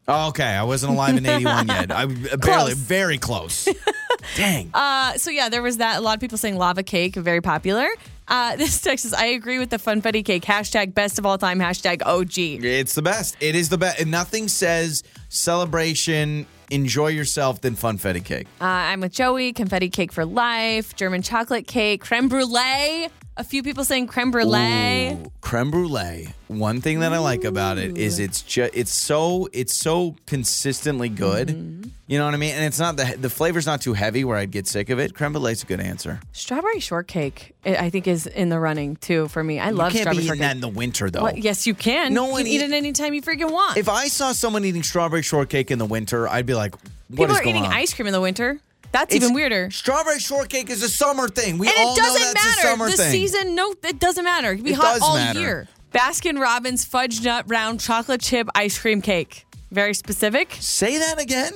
Speaker 2: Oh, okay, I wasn't alive in '81 yet. I barely, very close. Dang.
Speaker 3: Uh, so yeah, there was that. A lot of people saying lava cake, very popular. Uh, this text says, I agree with the funfetti cake. Hashtag best of all time. Hashtag OG.
Speaker 2: It's the best. It is the best. And nothing says celebration, enjoy yourself than funfetti cake.
Speaker 3: Uh, I'm with Joey. Confetti cake for life. German chocolate cake. Creme brulee. A few people saying creme brulee.
Speaker 2: Ooh, creme brulee. One thing that I like about it is it's just it's so it's so consistently good.
Speaker 3: Mm-hmm.
Speaker 2: You know what I mean? And it's not the the flavor's not too heavy where I'd get sick of it. Creme brulee's a good answer.
Speaker 3: Strawberry shortcake, I think, is in the running too for me. I love
Speaker 2: you can't be
Speaker 3: strawberry
Speaker 2: eating that in the winter though.
Speaker 3: Well, yes, you can.
Speaker 2: No
Speaker 3: you
Speaker 2: one
Speaker 3: can eat
Speaker 2: eat-
Speaker 3: it anytime you freaking want.
Speaker 2: If I saw someone eating strawberry shortcake in the winter, I'd be like, "What
Speaker 3: People are eating
Speaker 2: on?"
Speaker 3: ice cream in the winter. That's
Speaker 2: It's-
Speaker 3: even weirder.
Speaker 2: Strawberry shortcake is a summer thing. We
Speaker 3: And
Speaker 2: all
Speaker 3: it doesn't
Speaker 2: know that's a
Speaker 3: matter.
Speaker 2: summer
Speaker 3: the
Speaker 2: thing.
Speaker 3: season, no, it doesn't matter. It can be
Speaker 2: It
Speaker 3: hot
Speaker 2: does
Speaker 3: all
Speaker 2: matter.
Speaker 3: year. Baskin Robbins fudge nut round chocolate chip ice cream cake. Very specific.
Speaker 2: Say that again.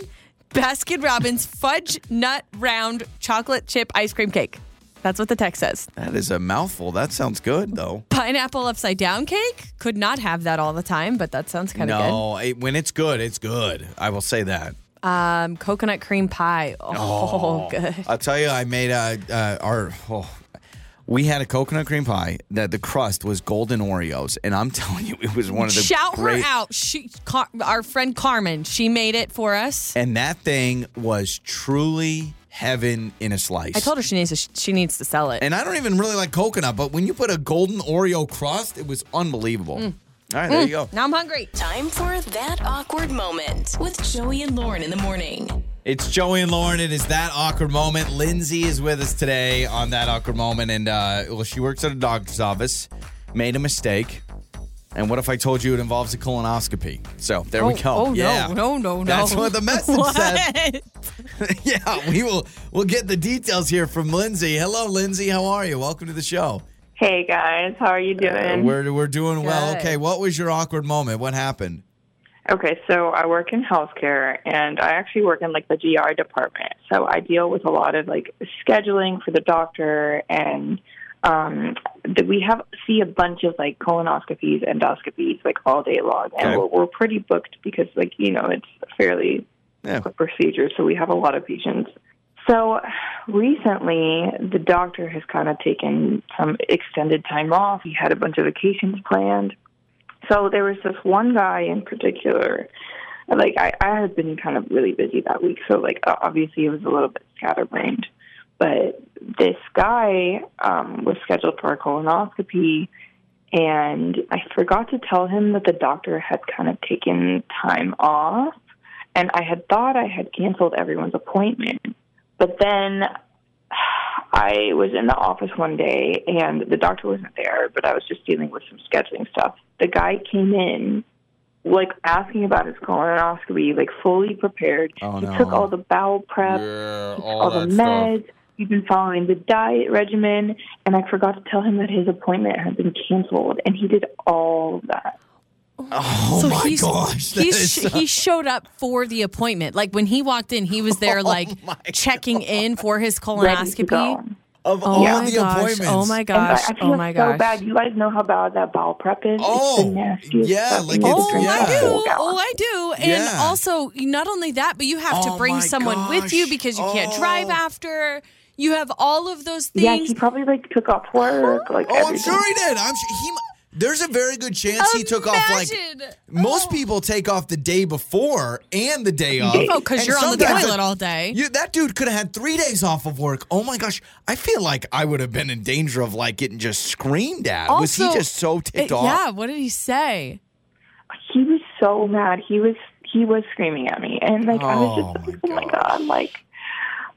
Speaker 3: Baskin Robbins fudge nut round chocolate chip ice cream cake. That's what the text says.
Speaker 2: That is a mouthful. That sounds good though.
Speaker 3: Pineapple upside down cake. Could not have that all the time, but that sounds kind of
Speaker 2: good. No, when it's good, it's good. I will say that.
Speaker 3: Good. Um, coconut cream pie. Oh, good.
Speaker 2: I'll tell you, I made a uh, our. Oh, we had a coconut cream pie that the crust was golden Oreos, and I'm telling you, it was one of the
Speaker 3: Shout
Speaker 2: great.
Speaker 3: her out. She, Car- our friend Carmen, she made it for us.
Speaker 2: And that thing was truly heaven in a slice.
Speaker 3: I told her she needs to, she needs to sell it.
Speaker 2: And I don't even really like coconut, but when you put a golden Oreo crust, it was unbelievable.
Speaker 3: Mm.
Speaker 2: All right, there you go.
Speaker 3: now I'm hungry.
Speaker 1: Time for that awkward moment with Joey and Lauren in the morning.
Speaker 2: It's Joey and Lauren. It is that awkward moment. Lindsay is with us today on that awkward moment, and uh, well, she works at a doctor's office. Made a mistake. And what if I told you it involves a colonoscopy? So there we
Speaker 3: Oh,
Speaker 2: go.
Speaker 3: oh, no,
Speaker 2: yeah.
Speaker 3: no, no, no.
Speaker 2: That's what the message said. Yeah, we will. We'll get the details here from Lindsay. Hello, Lindsay. How are you? Welcome to the show.
Speaker 8: Hey guys, how are you doing?
Speaker 2: We're we're doing well. Okay, what was your awkward moment? What happened?
Speaker 8: okay, so I work in healthcare and I actually work in like the GI department. So I deal with a lot of like scheduling for the doctor and um th- we have see a bunch of like colonoscopies, endoscopies like all day long and
Speaker 2: Okay.
Speaker 8: we're, we're pretty booked because like, you know, it's a fairly
Speaker 2: Yeah.
Speaker 8: procedure, so we have a lot of patients. So recently, the doctor has kind of taken some extended time off. He had a bunch of vacations planned. So there was this one guy in particular. Like I, I had been kind of really busy that week, so like obviously it was a little bit scatterbrained. But this guy um, was scheduled for a colonoscopy, and I forgot to tell him that the doctor had kind of taken time off, and I had thought I had canceled everyone's appointment. But then I was in the office one day and the doctor wasn't there, but I was just dealing with some scheduling stuff. The guy came in like asking about his colonoscopy, like fully prepared.
Speaker 2: Oh,
Speaker 8: he
Speaker 2: no.
Speaker 8: took all the bowel prep,
Speaker 2: Yeah, all
Speaker 8: all, the
Speaker 2: that stuff.
Speaker 8: meds. He'd been following the diet regimen, and I forgot to tell him that his appointment had been canceled, and he did all of that.
Speaker 2: Oh
Speaker 3: so
Speaker 2: my
Speaker 3: he's,
Speaker 2: gosh!
Speaker 3: he's,
Speaker 2: is so-
Speaker 3: he showed up for the appointment. Like when he walked in, he was there,
Speaker 2: Oh
Speaker 3: like
Speaker 2: my
Speaker 3: checking in for his
Speaker 8: Ready to go.
Speaker 3: colonoscopy.
Speaker 2: of
Speaker 3: Oh
Speaker 2: all
Speaker 3: my
Speaker 2: the
Speaker 3: gosh!
Speaker 2: Oh appointments.
Speaker 3: Oh my gosh!
Speaker 8: I, I
Speaker 3: oh my
Speaker 8: so
Speaker 3: gosh!
Speaker 8: bad. You guys know how bad that bowel prep is.
Speaker 2: Oh,
Speaker 8: it's
Speaker 2: yeah, like
Speaker 8: You need to
Speaker 2: it's-
Speaker 3: Oh,
Speaker 8: drink
Speaker 2: yeah.
Speaker 3: I
Speaker 8: a
Speaker 3: do. Oh, I do. And
Speaker 2: Yeah.
Speaker 3: also, not only that, but you have
Speaker 2: Oh
Speaker 3: to bring
Speaker 2: my
Speaker 3: someone with you because you can't drive
Speaker 2: Oh.
Speaker 3: after. You have all of those things.
Speaker 8: Yeah, he probably like took off work, like
Speaker 2: Oh, I'm sure he did. I'm sure he. Mu- There's a very good chance he took off like
Speaker 3: Imagine.
Speaker 2: most people take off the day before and the day off.
Speaker 3: Oh, because you're on the toilet all day.
Speaker 2: You, that dude could have had three days off of work. Oh my gosh, I feel like I would have been in danger of like getting just screamed at. was he just so ticked
Speaker 3: Uh,
Speaker 2: off?
Speaker 3: Yeah, what did he say?
Speaker 8: He was so mad. He was he was screaming at me, and like I was
Speaker 2: Oh,
Speaker 8: just,
Speaker 2: my
Speaker 8: oh my god, like.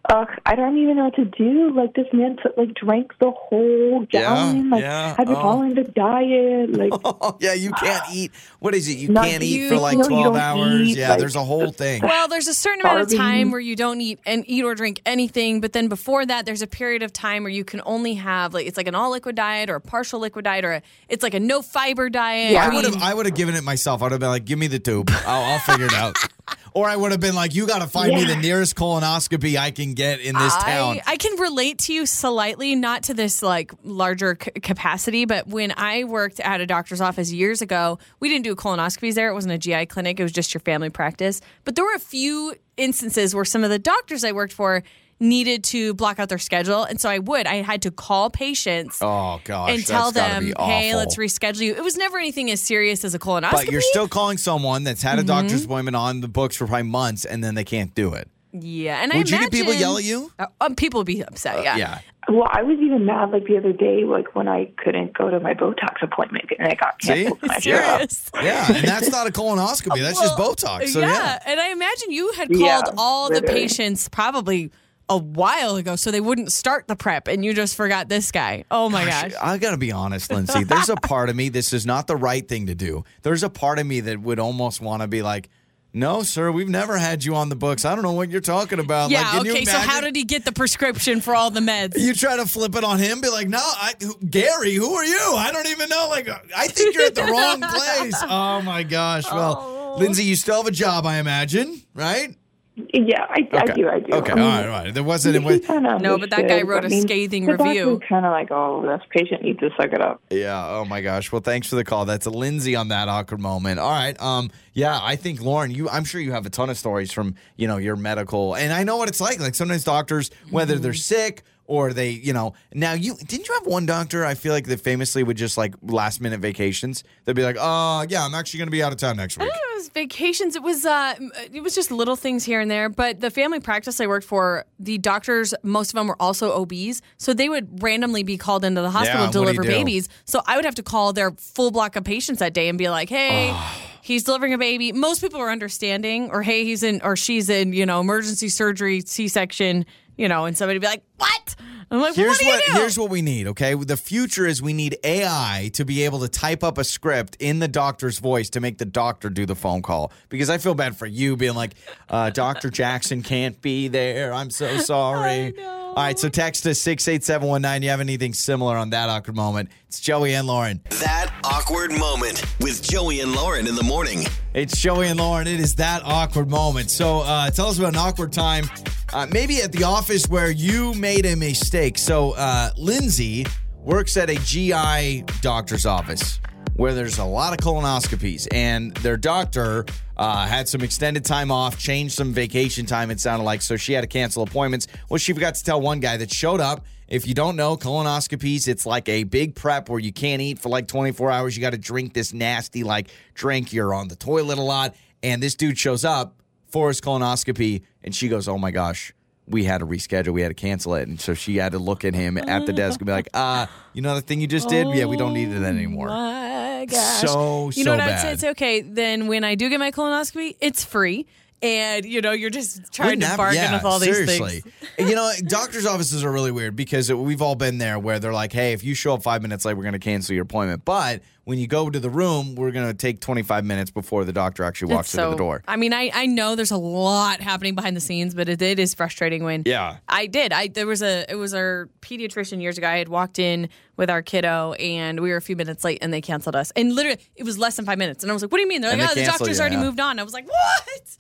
Speaker 8: Ugh, I don't even know what to do. Like this man took, like drank the whole
Speaker 2: Yeah,
Speaker 8: gallon. like
Speaker 2: yeah,
Speaker 8: I've been
Speaker 2: oh.
Speaker 8: following the diet. Like
Speaker 2: Oh yeah, you can't eat. What is it? You can't eat for like
Speaker 8: no, you
Speaker 2: twelve hours.
Speaker 8: eat,
Speaker 2: yeah,
Speaker 8: like-
Speaker 2: there's a whole thing.
Speaker 3: Well, there's a certain amount of time where you don't eat and eat or drink anything, but then before that, there's a period of time where you can only have like it's like an all liquid diet or a partial liquid diet or a, it's like a no fiber diet.
Speaker 8: Yeah.
Speaker 2: I would have. I would have given it myself. I would have been like, "Give me the tube. I'll, I'll figure it out." Or I would have been like, "You got to find me the nearest colonoscopy I can get in this town."
Speaker 3: I, I can relate to you slightly, not to this like larger c- capacity, but when I worked at a doctor's office years ago, we didn't do colonoscopies there. It wasn't a GI clinic, it was just your family practice. But there were a few instances where some of the doctors I worked for needed to block out their schedule. And so I would. I had to call patients.
Speaker 2: oh gosh,
Speaker 3: and tell them, hey, let's reschedule you. It was never anything as serious as a colonoscopy.
Speaker 2: But you're still calling someone that's had a
Speaker 3: Mm-hmm.
Speaker 2: doctor's appointment on the books for probably months, and then they can't do it.
Speaker 3: yeah. And
Speaker 2: Would
Speaker 3: I
Speaker 2: you get people yell at you?
Speaker 3: Uh, um, people would be upset. Yeah.
Speaker 2: Yeah.
Speaker 8: Well, I was even mad like the other day, like when I couldn't go to my Botox appointment and it got
Speaker 2: See?
Speaker 8: canceled. when I showed.
Speaker 3: Serious.
Speaker 2: Yeah, and that's not a colonoscopy. That's just Botox. So yeah.
Speaker 3: and I imagine you had called
Speaker 8: Yeah,
Speaker 3: all the patients probably a while ago, so they wouldn't start the prep, and you just forgot this guy. Oh my gosh!
Speaker 2: I gotta be honest, Lindsay. There's a part of me. This is not the right thing to do. There's a part of me that would almost want to be like, "No, sir, we've never had you on the books. I don't know what you're talking about."
Speaker 3: yeah.
Speaker 2: like,
Speaker 3: okay. So how did he get the prescription for all the meds?
Speaker 2: You try to flip it on him, be like, "No, I, Gary, who are you? I don't even know. Like, I think you're at the wrong place." Oh my gosh. Well, oh. Lindsay, you still have a job, I imagine, right?
Speaker 8: Yeah, I, I do. I do.
Speaker 2: Okay, all right, all right. There wasn't. It was,
Speaker 3: No, but that guy wrote a scathing review.
Speaker 8: Kind of like, oh, this patient needs to suck it up.
Speaker 2: Yeah. Oh my gosh. Well, thanks for the call. That's Lindsay on that awkward moment. All right. Um. Yeah. I think Lauren, you. I'm sure you have a ton of stories from you know your medical, and I know what it's like. Like sometimes doctors, whether they're sick or they, you know. Now you didn't you have one doctor? I feel like that famously would just like last minute vacations. They'd be like, "Oh yeah, I'm actually going to be out of town next week."
Speaker 3: It was vacations. It was uh, it was just little things here and there. But the family practice I worked for, the doctors, most of them were also OBs, so they would randomly be called into the hospital
Speaker 2: Yeah,
Speaker 3: to
Speaker 2: what do
Speaker 3: deliver
Speaker 2: do?
Speaker 3: babies. So I would have to call their full block of patients that day and be like, "Hey." He's delivering a baby. Most people are understanding, or hey, he's in, or she's in, you know, emergency surgery, C-section, you know, and somebody be like, "What?" I'm like, well,
Speaker 2: Here's
Speaker 3: what you
Speaker 2: what
Speaker 3: do?
Speaker 2: here's what we need, okay? The future is we need AI to be able to type up a script in the doctor's voice to make the doctor do the phone call. Because I feel bad for you being like, uh, Dr. Jackson can't be there. I'm so sorry. All right, so text us 68719. You have anything similar on that awkward moment? It's Joey and Lauren.
Speaker 5: That awkward moment with Joey and Lauren in the morning.
Speaker 2: It's Joey and Lauren. It is that awkward moment. So uh, tell us about an awkward time, uh, maybe at the office where you made a mistake. So uh, Lindsay works at a GI doctor's office where there's a lot of colonoscopies, and their doctor uh, had some extended time off, changed some vacation time, it sounded like. So she had to cancel appointments. Well, she forgot to tell one guy that showed up. If you don't know, colonoscopies, it's like a big prep where you can't eat for like 24 hours. You got to drink this nasty, like, drink. You're on the toilet a lot. And this dude shows up for his colonoscopy, and she goes, Oh my gosh, we had to reschedule. We had to cancel it. And so she had to look at him at the desk and be like, uh, you know the thing you just did? Yeah, we don't need it anymore.
Speaker 3: My gosh.
Speaker 2: So,
Speaker 3: you know
Speaker 2: so
Speaker 3: what I'd say? It's okay. Then when I do get my colonoscopy, it's free. And, you know, you're just trying to bargain
Speaker 2: yeah,
Speaker 3: with all these
Speaker 2: seriously.
Speaker 3: things.
Speaker 2: You know, doctors' offices are really weird because we've all been there where they're like, hey, if you show up five minutes late, we're going to cancel your appointment. But when you go to the room, we're going to take 25 minutes before the doctor actually walks
Speaker 3: It's
Speaker 2: into the door.
Speaker 3: I mean, I, I know there's a lot happening behind the scenes, but it, it is frustrating when
Speaker 2: Yeah.
Speaker 3: I did. I there was a it was our pediatrician years ago. I had walked in with our kiddo and we were a few minutes late and they canceled us. And literally it was less than five minutes. And I was like, What do you mean? They're
Speaker 2: And
Speaker 3: like,
Speaker 2: they
Speaker 3: Oh, the doctor's
Speaker 2: you,
Speaker 3: already
Speaker 2: yeah.
Speaker 3: moved on. I was like, What?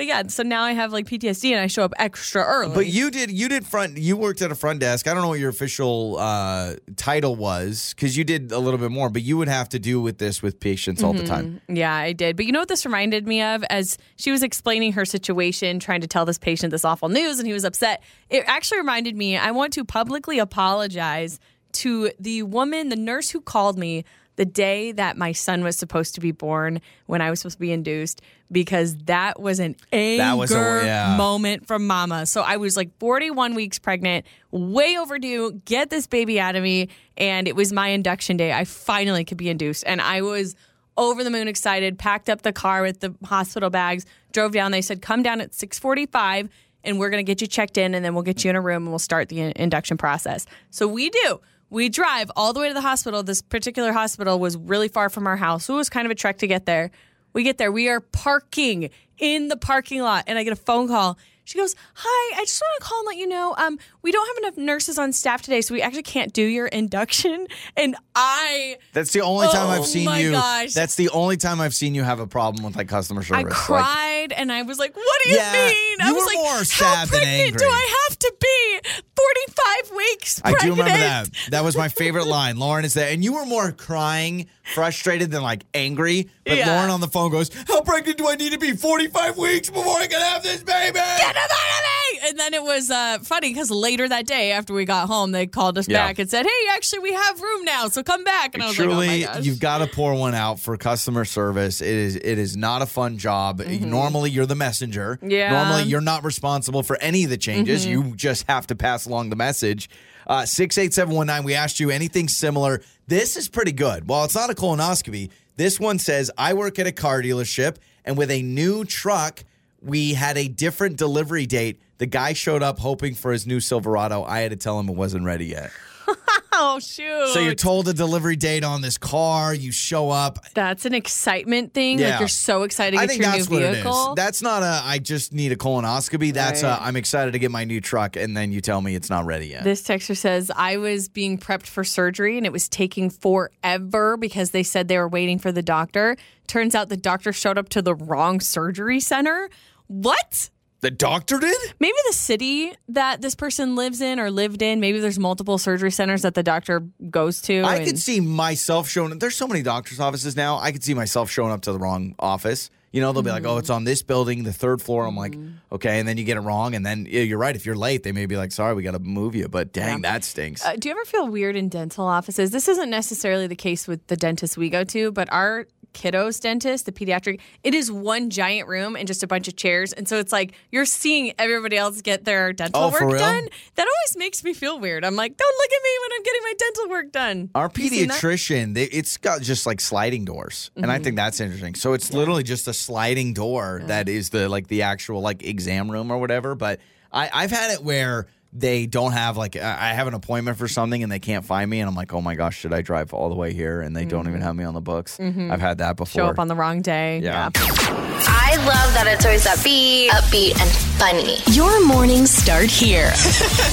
Speaker 3: But yeah, so now I have like PTSD and I show up extra early.
Speaker 2: But you did you did front you worked at a front desk. I don't know what your official uh, title was because you did a little bit more, but you would have to do with this with patients all the time.
Speaker 3: Yeah, I did. But you know what this reminded me of? As she was explaining her situation, trying to tell this patient this awful news, and he was upset. It actually reminded me, I want to publicly apologize to the woman, the nurse who called me the day that my son was supposed to be born when I was supposed to be induced because that was an anger
Speaker 2: was a- yeah.
Speaker 3: moment from mama. So I was like 41 weeks pregnant, way overdue. Get this baby out of me. And it was my induction day. I finally could be induced. And I was over the moon excited, packed up the car with the hospital bags, drove down. They said, come down at 645 and we're going to get you checked in and then we'll get you in a room and we'll start the in- induction process. So we do. We drive all the way to the hospital. This particular hospital was really far from our house. So it was kind of a trek to get there. We get there. We are parking in the parking lot and I get a phone call. She goes, "Hi, I just want to call and let you know, um, we don't have enough nurses on staff today, so we actually can't do your induction." And I
Speaker 2: That's the only time
Speaker 3: Oh
Speaker 2: I've seen
Speaker 3: my
Speaker 2: you.
Speaker 3: gosh.
Speaker 2: That's the only time I've seen you have a problem with like customer service.
Speaker 3: I
Speaker 2: Like,
Speaker 3: cried and I was like, "What do you
Speaker 2: Yeah,
Speaker 3: mean?" I
Speaker 2: you
Speaker 3: was
Speaker 2: were
Speaker 3: like,
Speaker 2: more
Speaker 3: "How
Speaker 2: sad than
Speaker 3: pregnant do. I have to be? Forty-five weeks
Speaker 2: I
Speaker 3: pregnant."
Speaker 2: do remember that. That was my favorite line. Lauren is there, and you were more crying, frustrated than like angry. But
Speaker 3: Yeah.
Speaker 2: Lauren on the phone goes, "How pregnant do I need to be? Forty-five weeks before I can have this baby."
Speaker 3: Get him out of me! And then it was uh, funny because later that day, after we got home, they called us
Speaker 2: Yeah.
Speaker 3: back and said, "Hey, actually, we have room now, so come back." And I was
Speaker 2: Truly,
Speaker 3: like, "Oh
Speaker 2: you've got to pour one out for customer service. It is it is not a fun job. Normally, you're the messenger.
Speaker 3: Mm-hmm. Yeah. Mm-hmm.
Speaker 2: Normally, you're not responsible for any of the changes. You just have to pass along the message. Uh, six eight seven one nine. We asked you anything similar. This is pretty good. While it's not a colonoscopy, this one says I work at a car dealership, and with a new truck, we had a different delivery date. The guy showed up hoping for his new Silverado. I had to tell him it wasn't ready yet.
Speaker 3: oh shoot!
Speaker 2: So you're told a delivery date on this car. You show up.
Speaker 3: That's an excitement thing.
Speaker 2: Yeah.
Speaker 3: Like you're so excited to
Speaker 2: I
Speaker 3: get
Speaker 2: think
Speaker 3: your
Speaker 2: that's
Speaker 3: new
Speaker 2: what
Speaker 3: vehicle.
Speaker 2: it is. That's not a. I just need a colonoscopy. That's uh,
Speaker 3: Right.
Speaker 2: a. I'm excited to get my new truck, and then you tell me it's not ready yet.
Speaker 3: This texter says, I was being prepped for surgery and it was taking forever because they said they were waiting for the doctor. Turns out the doctor showed up to the wrong surgery center. What?
Speaker 2: The doctor did.
Speaker 3: Maybe the city that this person lives in or lived in, maybe there's multiple surgery centers that the doctor goes to.
Speaker 2: I
Speaker 3: and-
Speaker 2: could see myself showing. There's so many doctors' offices now. I could see myself showing up to the wrong office. You know, they'll be like, "Oh, it's on this building, the third floor." I'm like,
Speaker 3: Mm-hmm.
Speaker 2: "Okay," and then you get it wrong, and then yeah, you're right. If you're late, they may be like, "Sorry, we got to move you." But dang, that stinks.
Speaker 3: Uh, do you ever feel weird in dental offices? This isn't necessarily the case with the dentist we go to, but our kiddos dentist, the pediatric, it is one giant room and just a bunch of chairs. And so it's like you're seeing everybody else get their dental
Speaker 2: Oh,
Speaker 3: work done. That always makes me feel weird. I'm like, don't look at me when I'm getting my dental work done.
Speaker 2: Our
Speaker 3: You seen that?
Speaker 2: pediatrician, they, it's got just like sliding doors, and I
Speaker 3: Mm-hmm.
Speaker 2: think that's interesting. So it's literally just a sliding door that is the like the actual like exam room or whatever. But I, I've had it where they don't have like I I have an appointment for something and they can't find me and I'm like, oh my gosh, should I drive all the way here? And they don't even have me on the books. I've had that before.
Speaker 3: Mm-hmm. Show up on the wrong day.
Speaker 2: Yeah.
Speaker 9: I love that it's always upbeat, upbeat, and funny.
Speaker 1: Your mornings start here.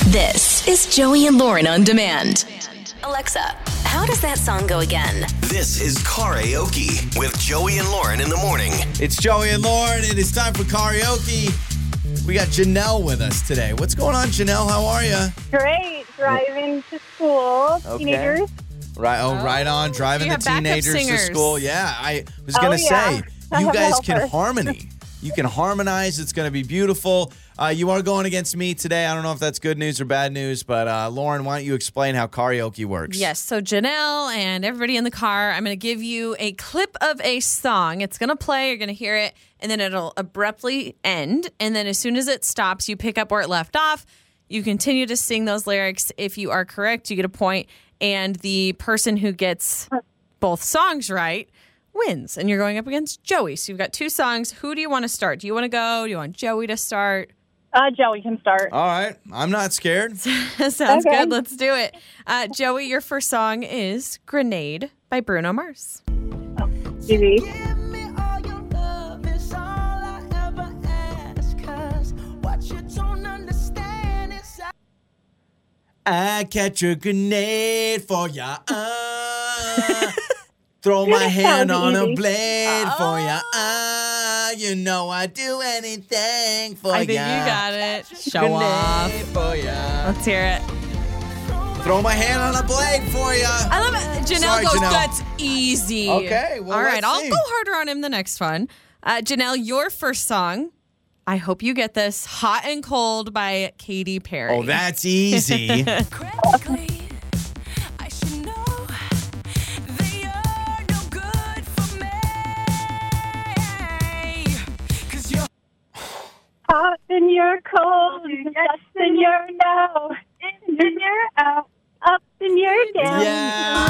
Speaker 1: this is Joey and Lauren on demand. Alexa, how does that song go again?
Speaker 5: This is karaoke with Joey and Lauren in the morning.
Speaker 2: It's Joey and Lauren. It is time for karaoke. We got Janelle with us today. What's going on, Janelle? How are you?
Speaker 10: Great. Driving to school.
Speaker 2: Okay.
Speaker 10: Teenagers.
Speaker 2: Right, oh, right on. Driving the teenagers to school. Yeah, I was
Speaker 10: Oh,
Speaker 2: gonna
Speaker 10: yeah.
Speaker 2: say you guys can harmony. You can harmonize. It's gonna be beautiful. Uh, you are going against me today. I don't know if that's good news or bad news, but uh, Lauren, why don't you explain how karaoke works?
Speaker 3: Yes. So Janelle and everybody in the car, I'm going to give you a clip of a song. It's going to play. You're going to hear it, and then it'll abruptly end. And then as soon as it stops, you pick up where it left off. You continue to sing those lyrics. If you are correct, you get a point, and the person who gets both songs right wins. And you're going up against Joey. So you've got two songs. Who do you want to start? Do you want to go? Do you want Joey to start?
Speaker 10: Uh, Joey can start.
Speaker 2: All right. I'm not scared.
Speaker 3: Sounds
Speaker 10: Okay.
Speaker 3: good. Let's do it. Uh, Joey, your first song is Grenade by Bruno Mars.
Speaker 10: TV.
Speaker 2: I catch a grenade for ya. Uh, throw my hand on a
Speaker 10: easy.
Speaker 2: blade for ya. Uh, you know I'd do anything for
Speaker 3: I
Speaker 2: ya.
Speaker 3: I think you got it. Show
Speaker 2: Grenade
Speaker 3: off.
Speaker 2: for ya.
Speaker 3: Let's hear it.
Speaker 2: Throw my hand on a blade for ya.
Speaker 3: I love it. Janelle
Speaker 2: Sorry,
Speaker 3: goes,
Speaker 2: Janelle.
Speaker 3: that's easy.
Speaker 2: Okay, well,
Speaker 3: All right,
Speaker 2: let's
Speaker 3: I'll go harder on him the next one. Uh, Janelle, your first song. I hope you get this. Hot and Cold by Katy Perry.
Speaker 2: Oh, that's easy.
Speaker 10: Hot and you're cold. Yes and you're no. In and you're out. Up and you're down.
Speaker 2: yeah.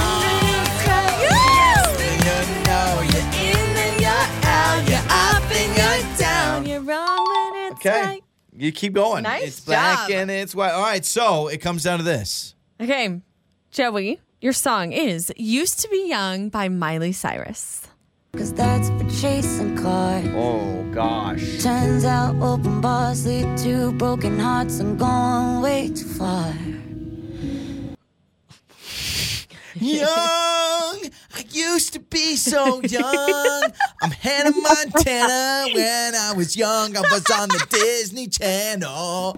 Speaker 2: You know out. You're up and you're down.
Speaker 3: You're wrong when it's
Speaker 2: Okay.
Speaker 3: right.
Speaker 2: You keep going.
Speaker 3: Nice
Speaker 2: it's black
Speaker 3: job.
Speaker 2: and it's white. All right, so it comes down to this.
Speaker 3: Okay, Joey, your song is Used to Be Young by Miley Cyrus.
Speaker 11: Cause that's for chasing cars.
Speaker 2: Oh gosh.
Speaker 11: Turns out open bars lead to broken hearts and going way too far.
Speaker 2: Young, I used to be so young. I'm Hannah Montana. When I was young, I was on the Disney Channel.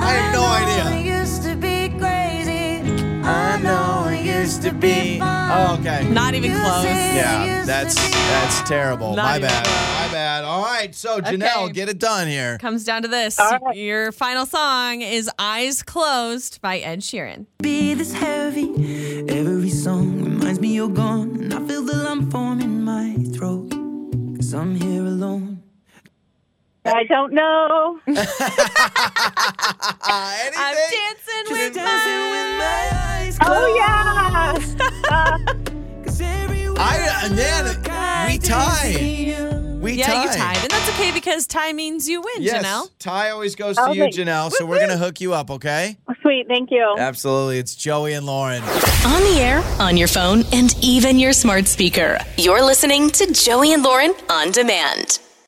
Speaker 2: I have no
Speaker 11: I
Speaker 2: idea.
Speaker 11: used to be crazy. I know I used to be oh, fun.
Speaker 2: Oh, okay.
Speaker 3: Not even close.
Speaker 2: Yeah, that's that's terrible.
Speaker 3: Not
Speaker 2: My
Speaker 3: even
Speaker 2: bad.
Speaker 3: close.
Speaker 2: My bad. All right, so Janelle,
Speaker 3: Okay.
Speaker 2: get it done here.
Speaker 3: Comes down to this.
Speaker 10: All right.
Speaker 3: Your final song is Eyes Closed by Ed Sheeran.
Speaker 11: be this heavy. Every song reminds me you're gone, and I feel the lump form in my throat. Cause I'm here alone.
Speaker 10: I don't know.
Speaker 2: Uh.
Speaker 3: I'm dancing with
Speaker 11: Dancing with
Speaker 3: my
Speaker 11: my eyes
Speaker 10: Oh, yeah.
Speaker 11: Cause everywhere
Speaker 2: I uh, man, we
Speaker 11: I
Speaker 2: tie.
Speaker 11: see you.
Speaker 2: We
Speaker 3: Yeah,
Speaker 2: tie.
Speaker 3: you tied. And that's okay because tie means you win,
Speaker 2: Yes,
Speaker 3: Janelle.
Speaker 2: tie always goes to you,
Speaker 10: Okay.
Speaker 2: Janelle. So we're gonna hook you up, okay?
Speaker 10: Sweet. Thank you.
Speaker 2: Absolutely. It's Joey and Lauren.
Speaker 1: On the air, on your phone, and even your smart speaker. You're listening to Joey and Lauren on demand.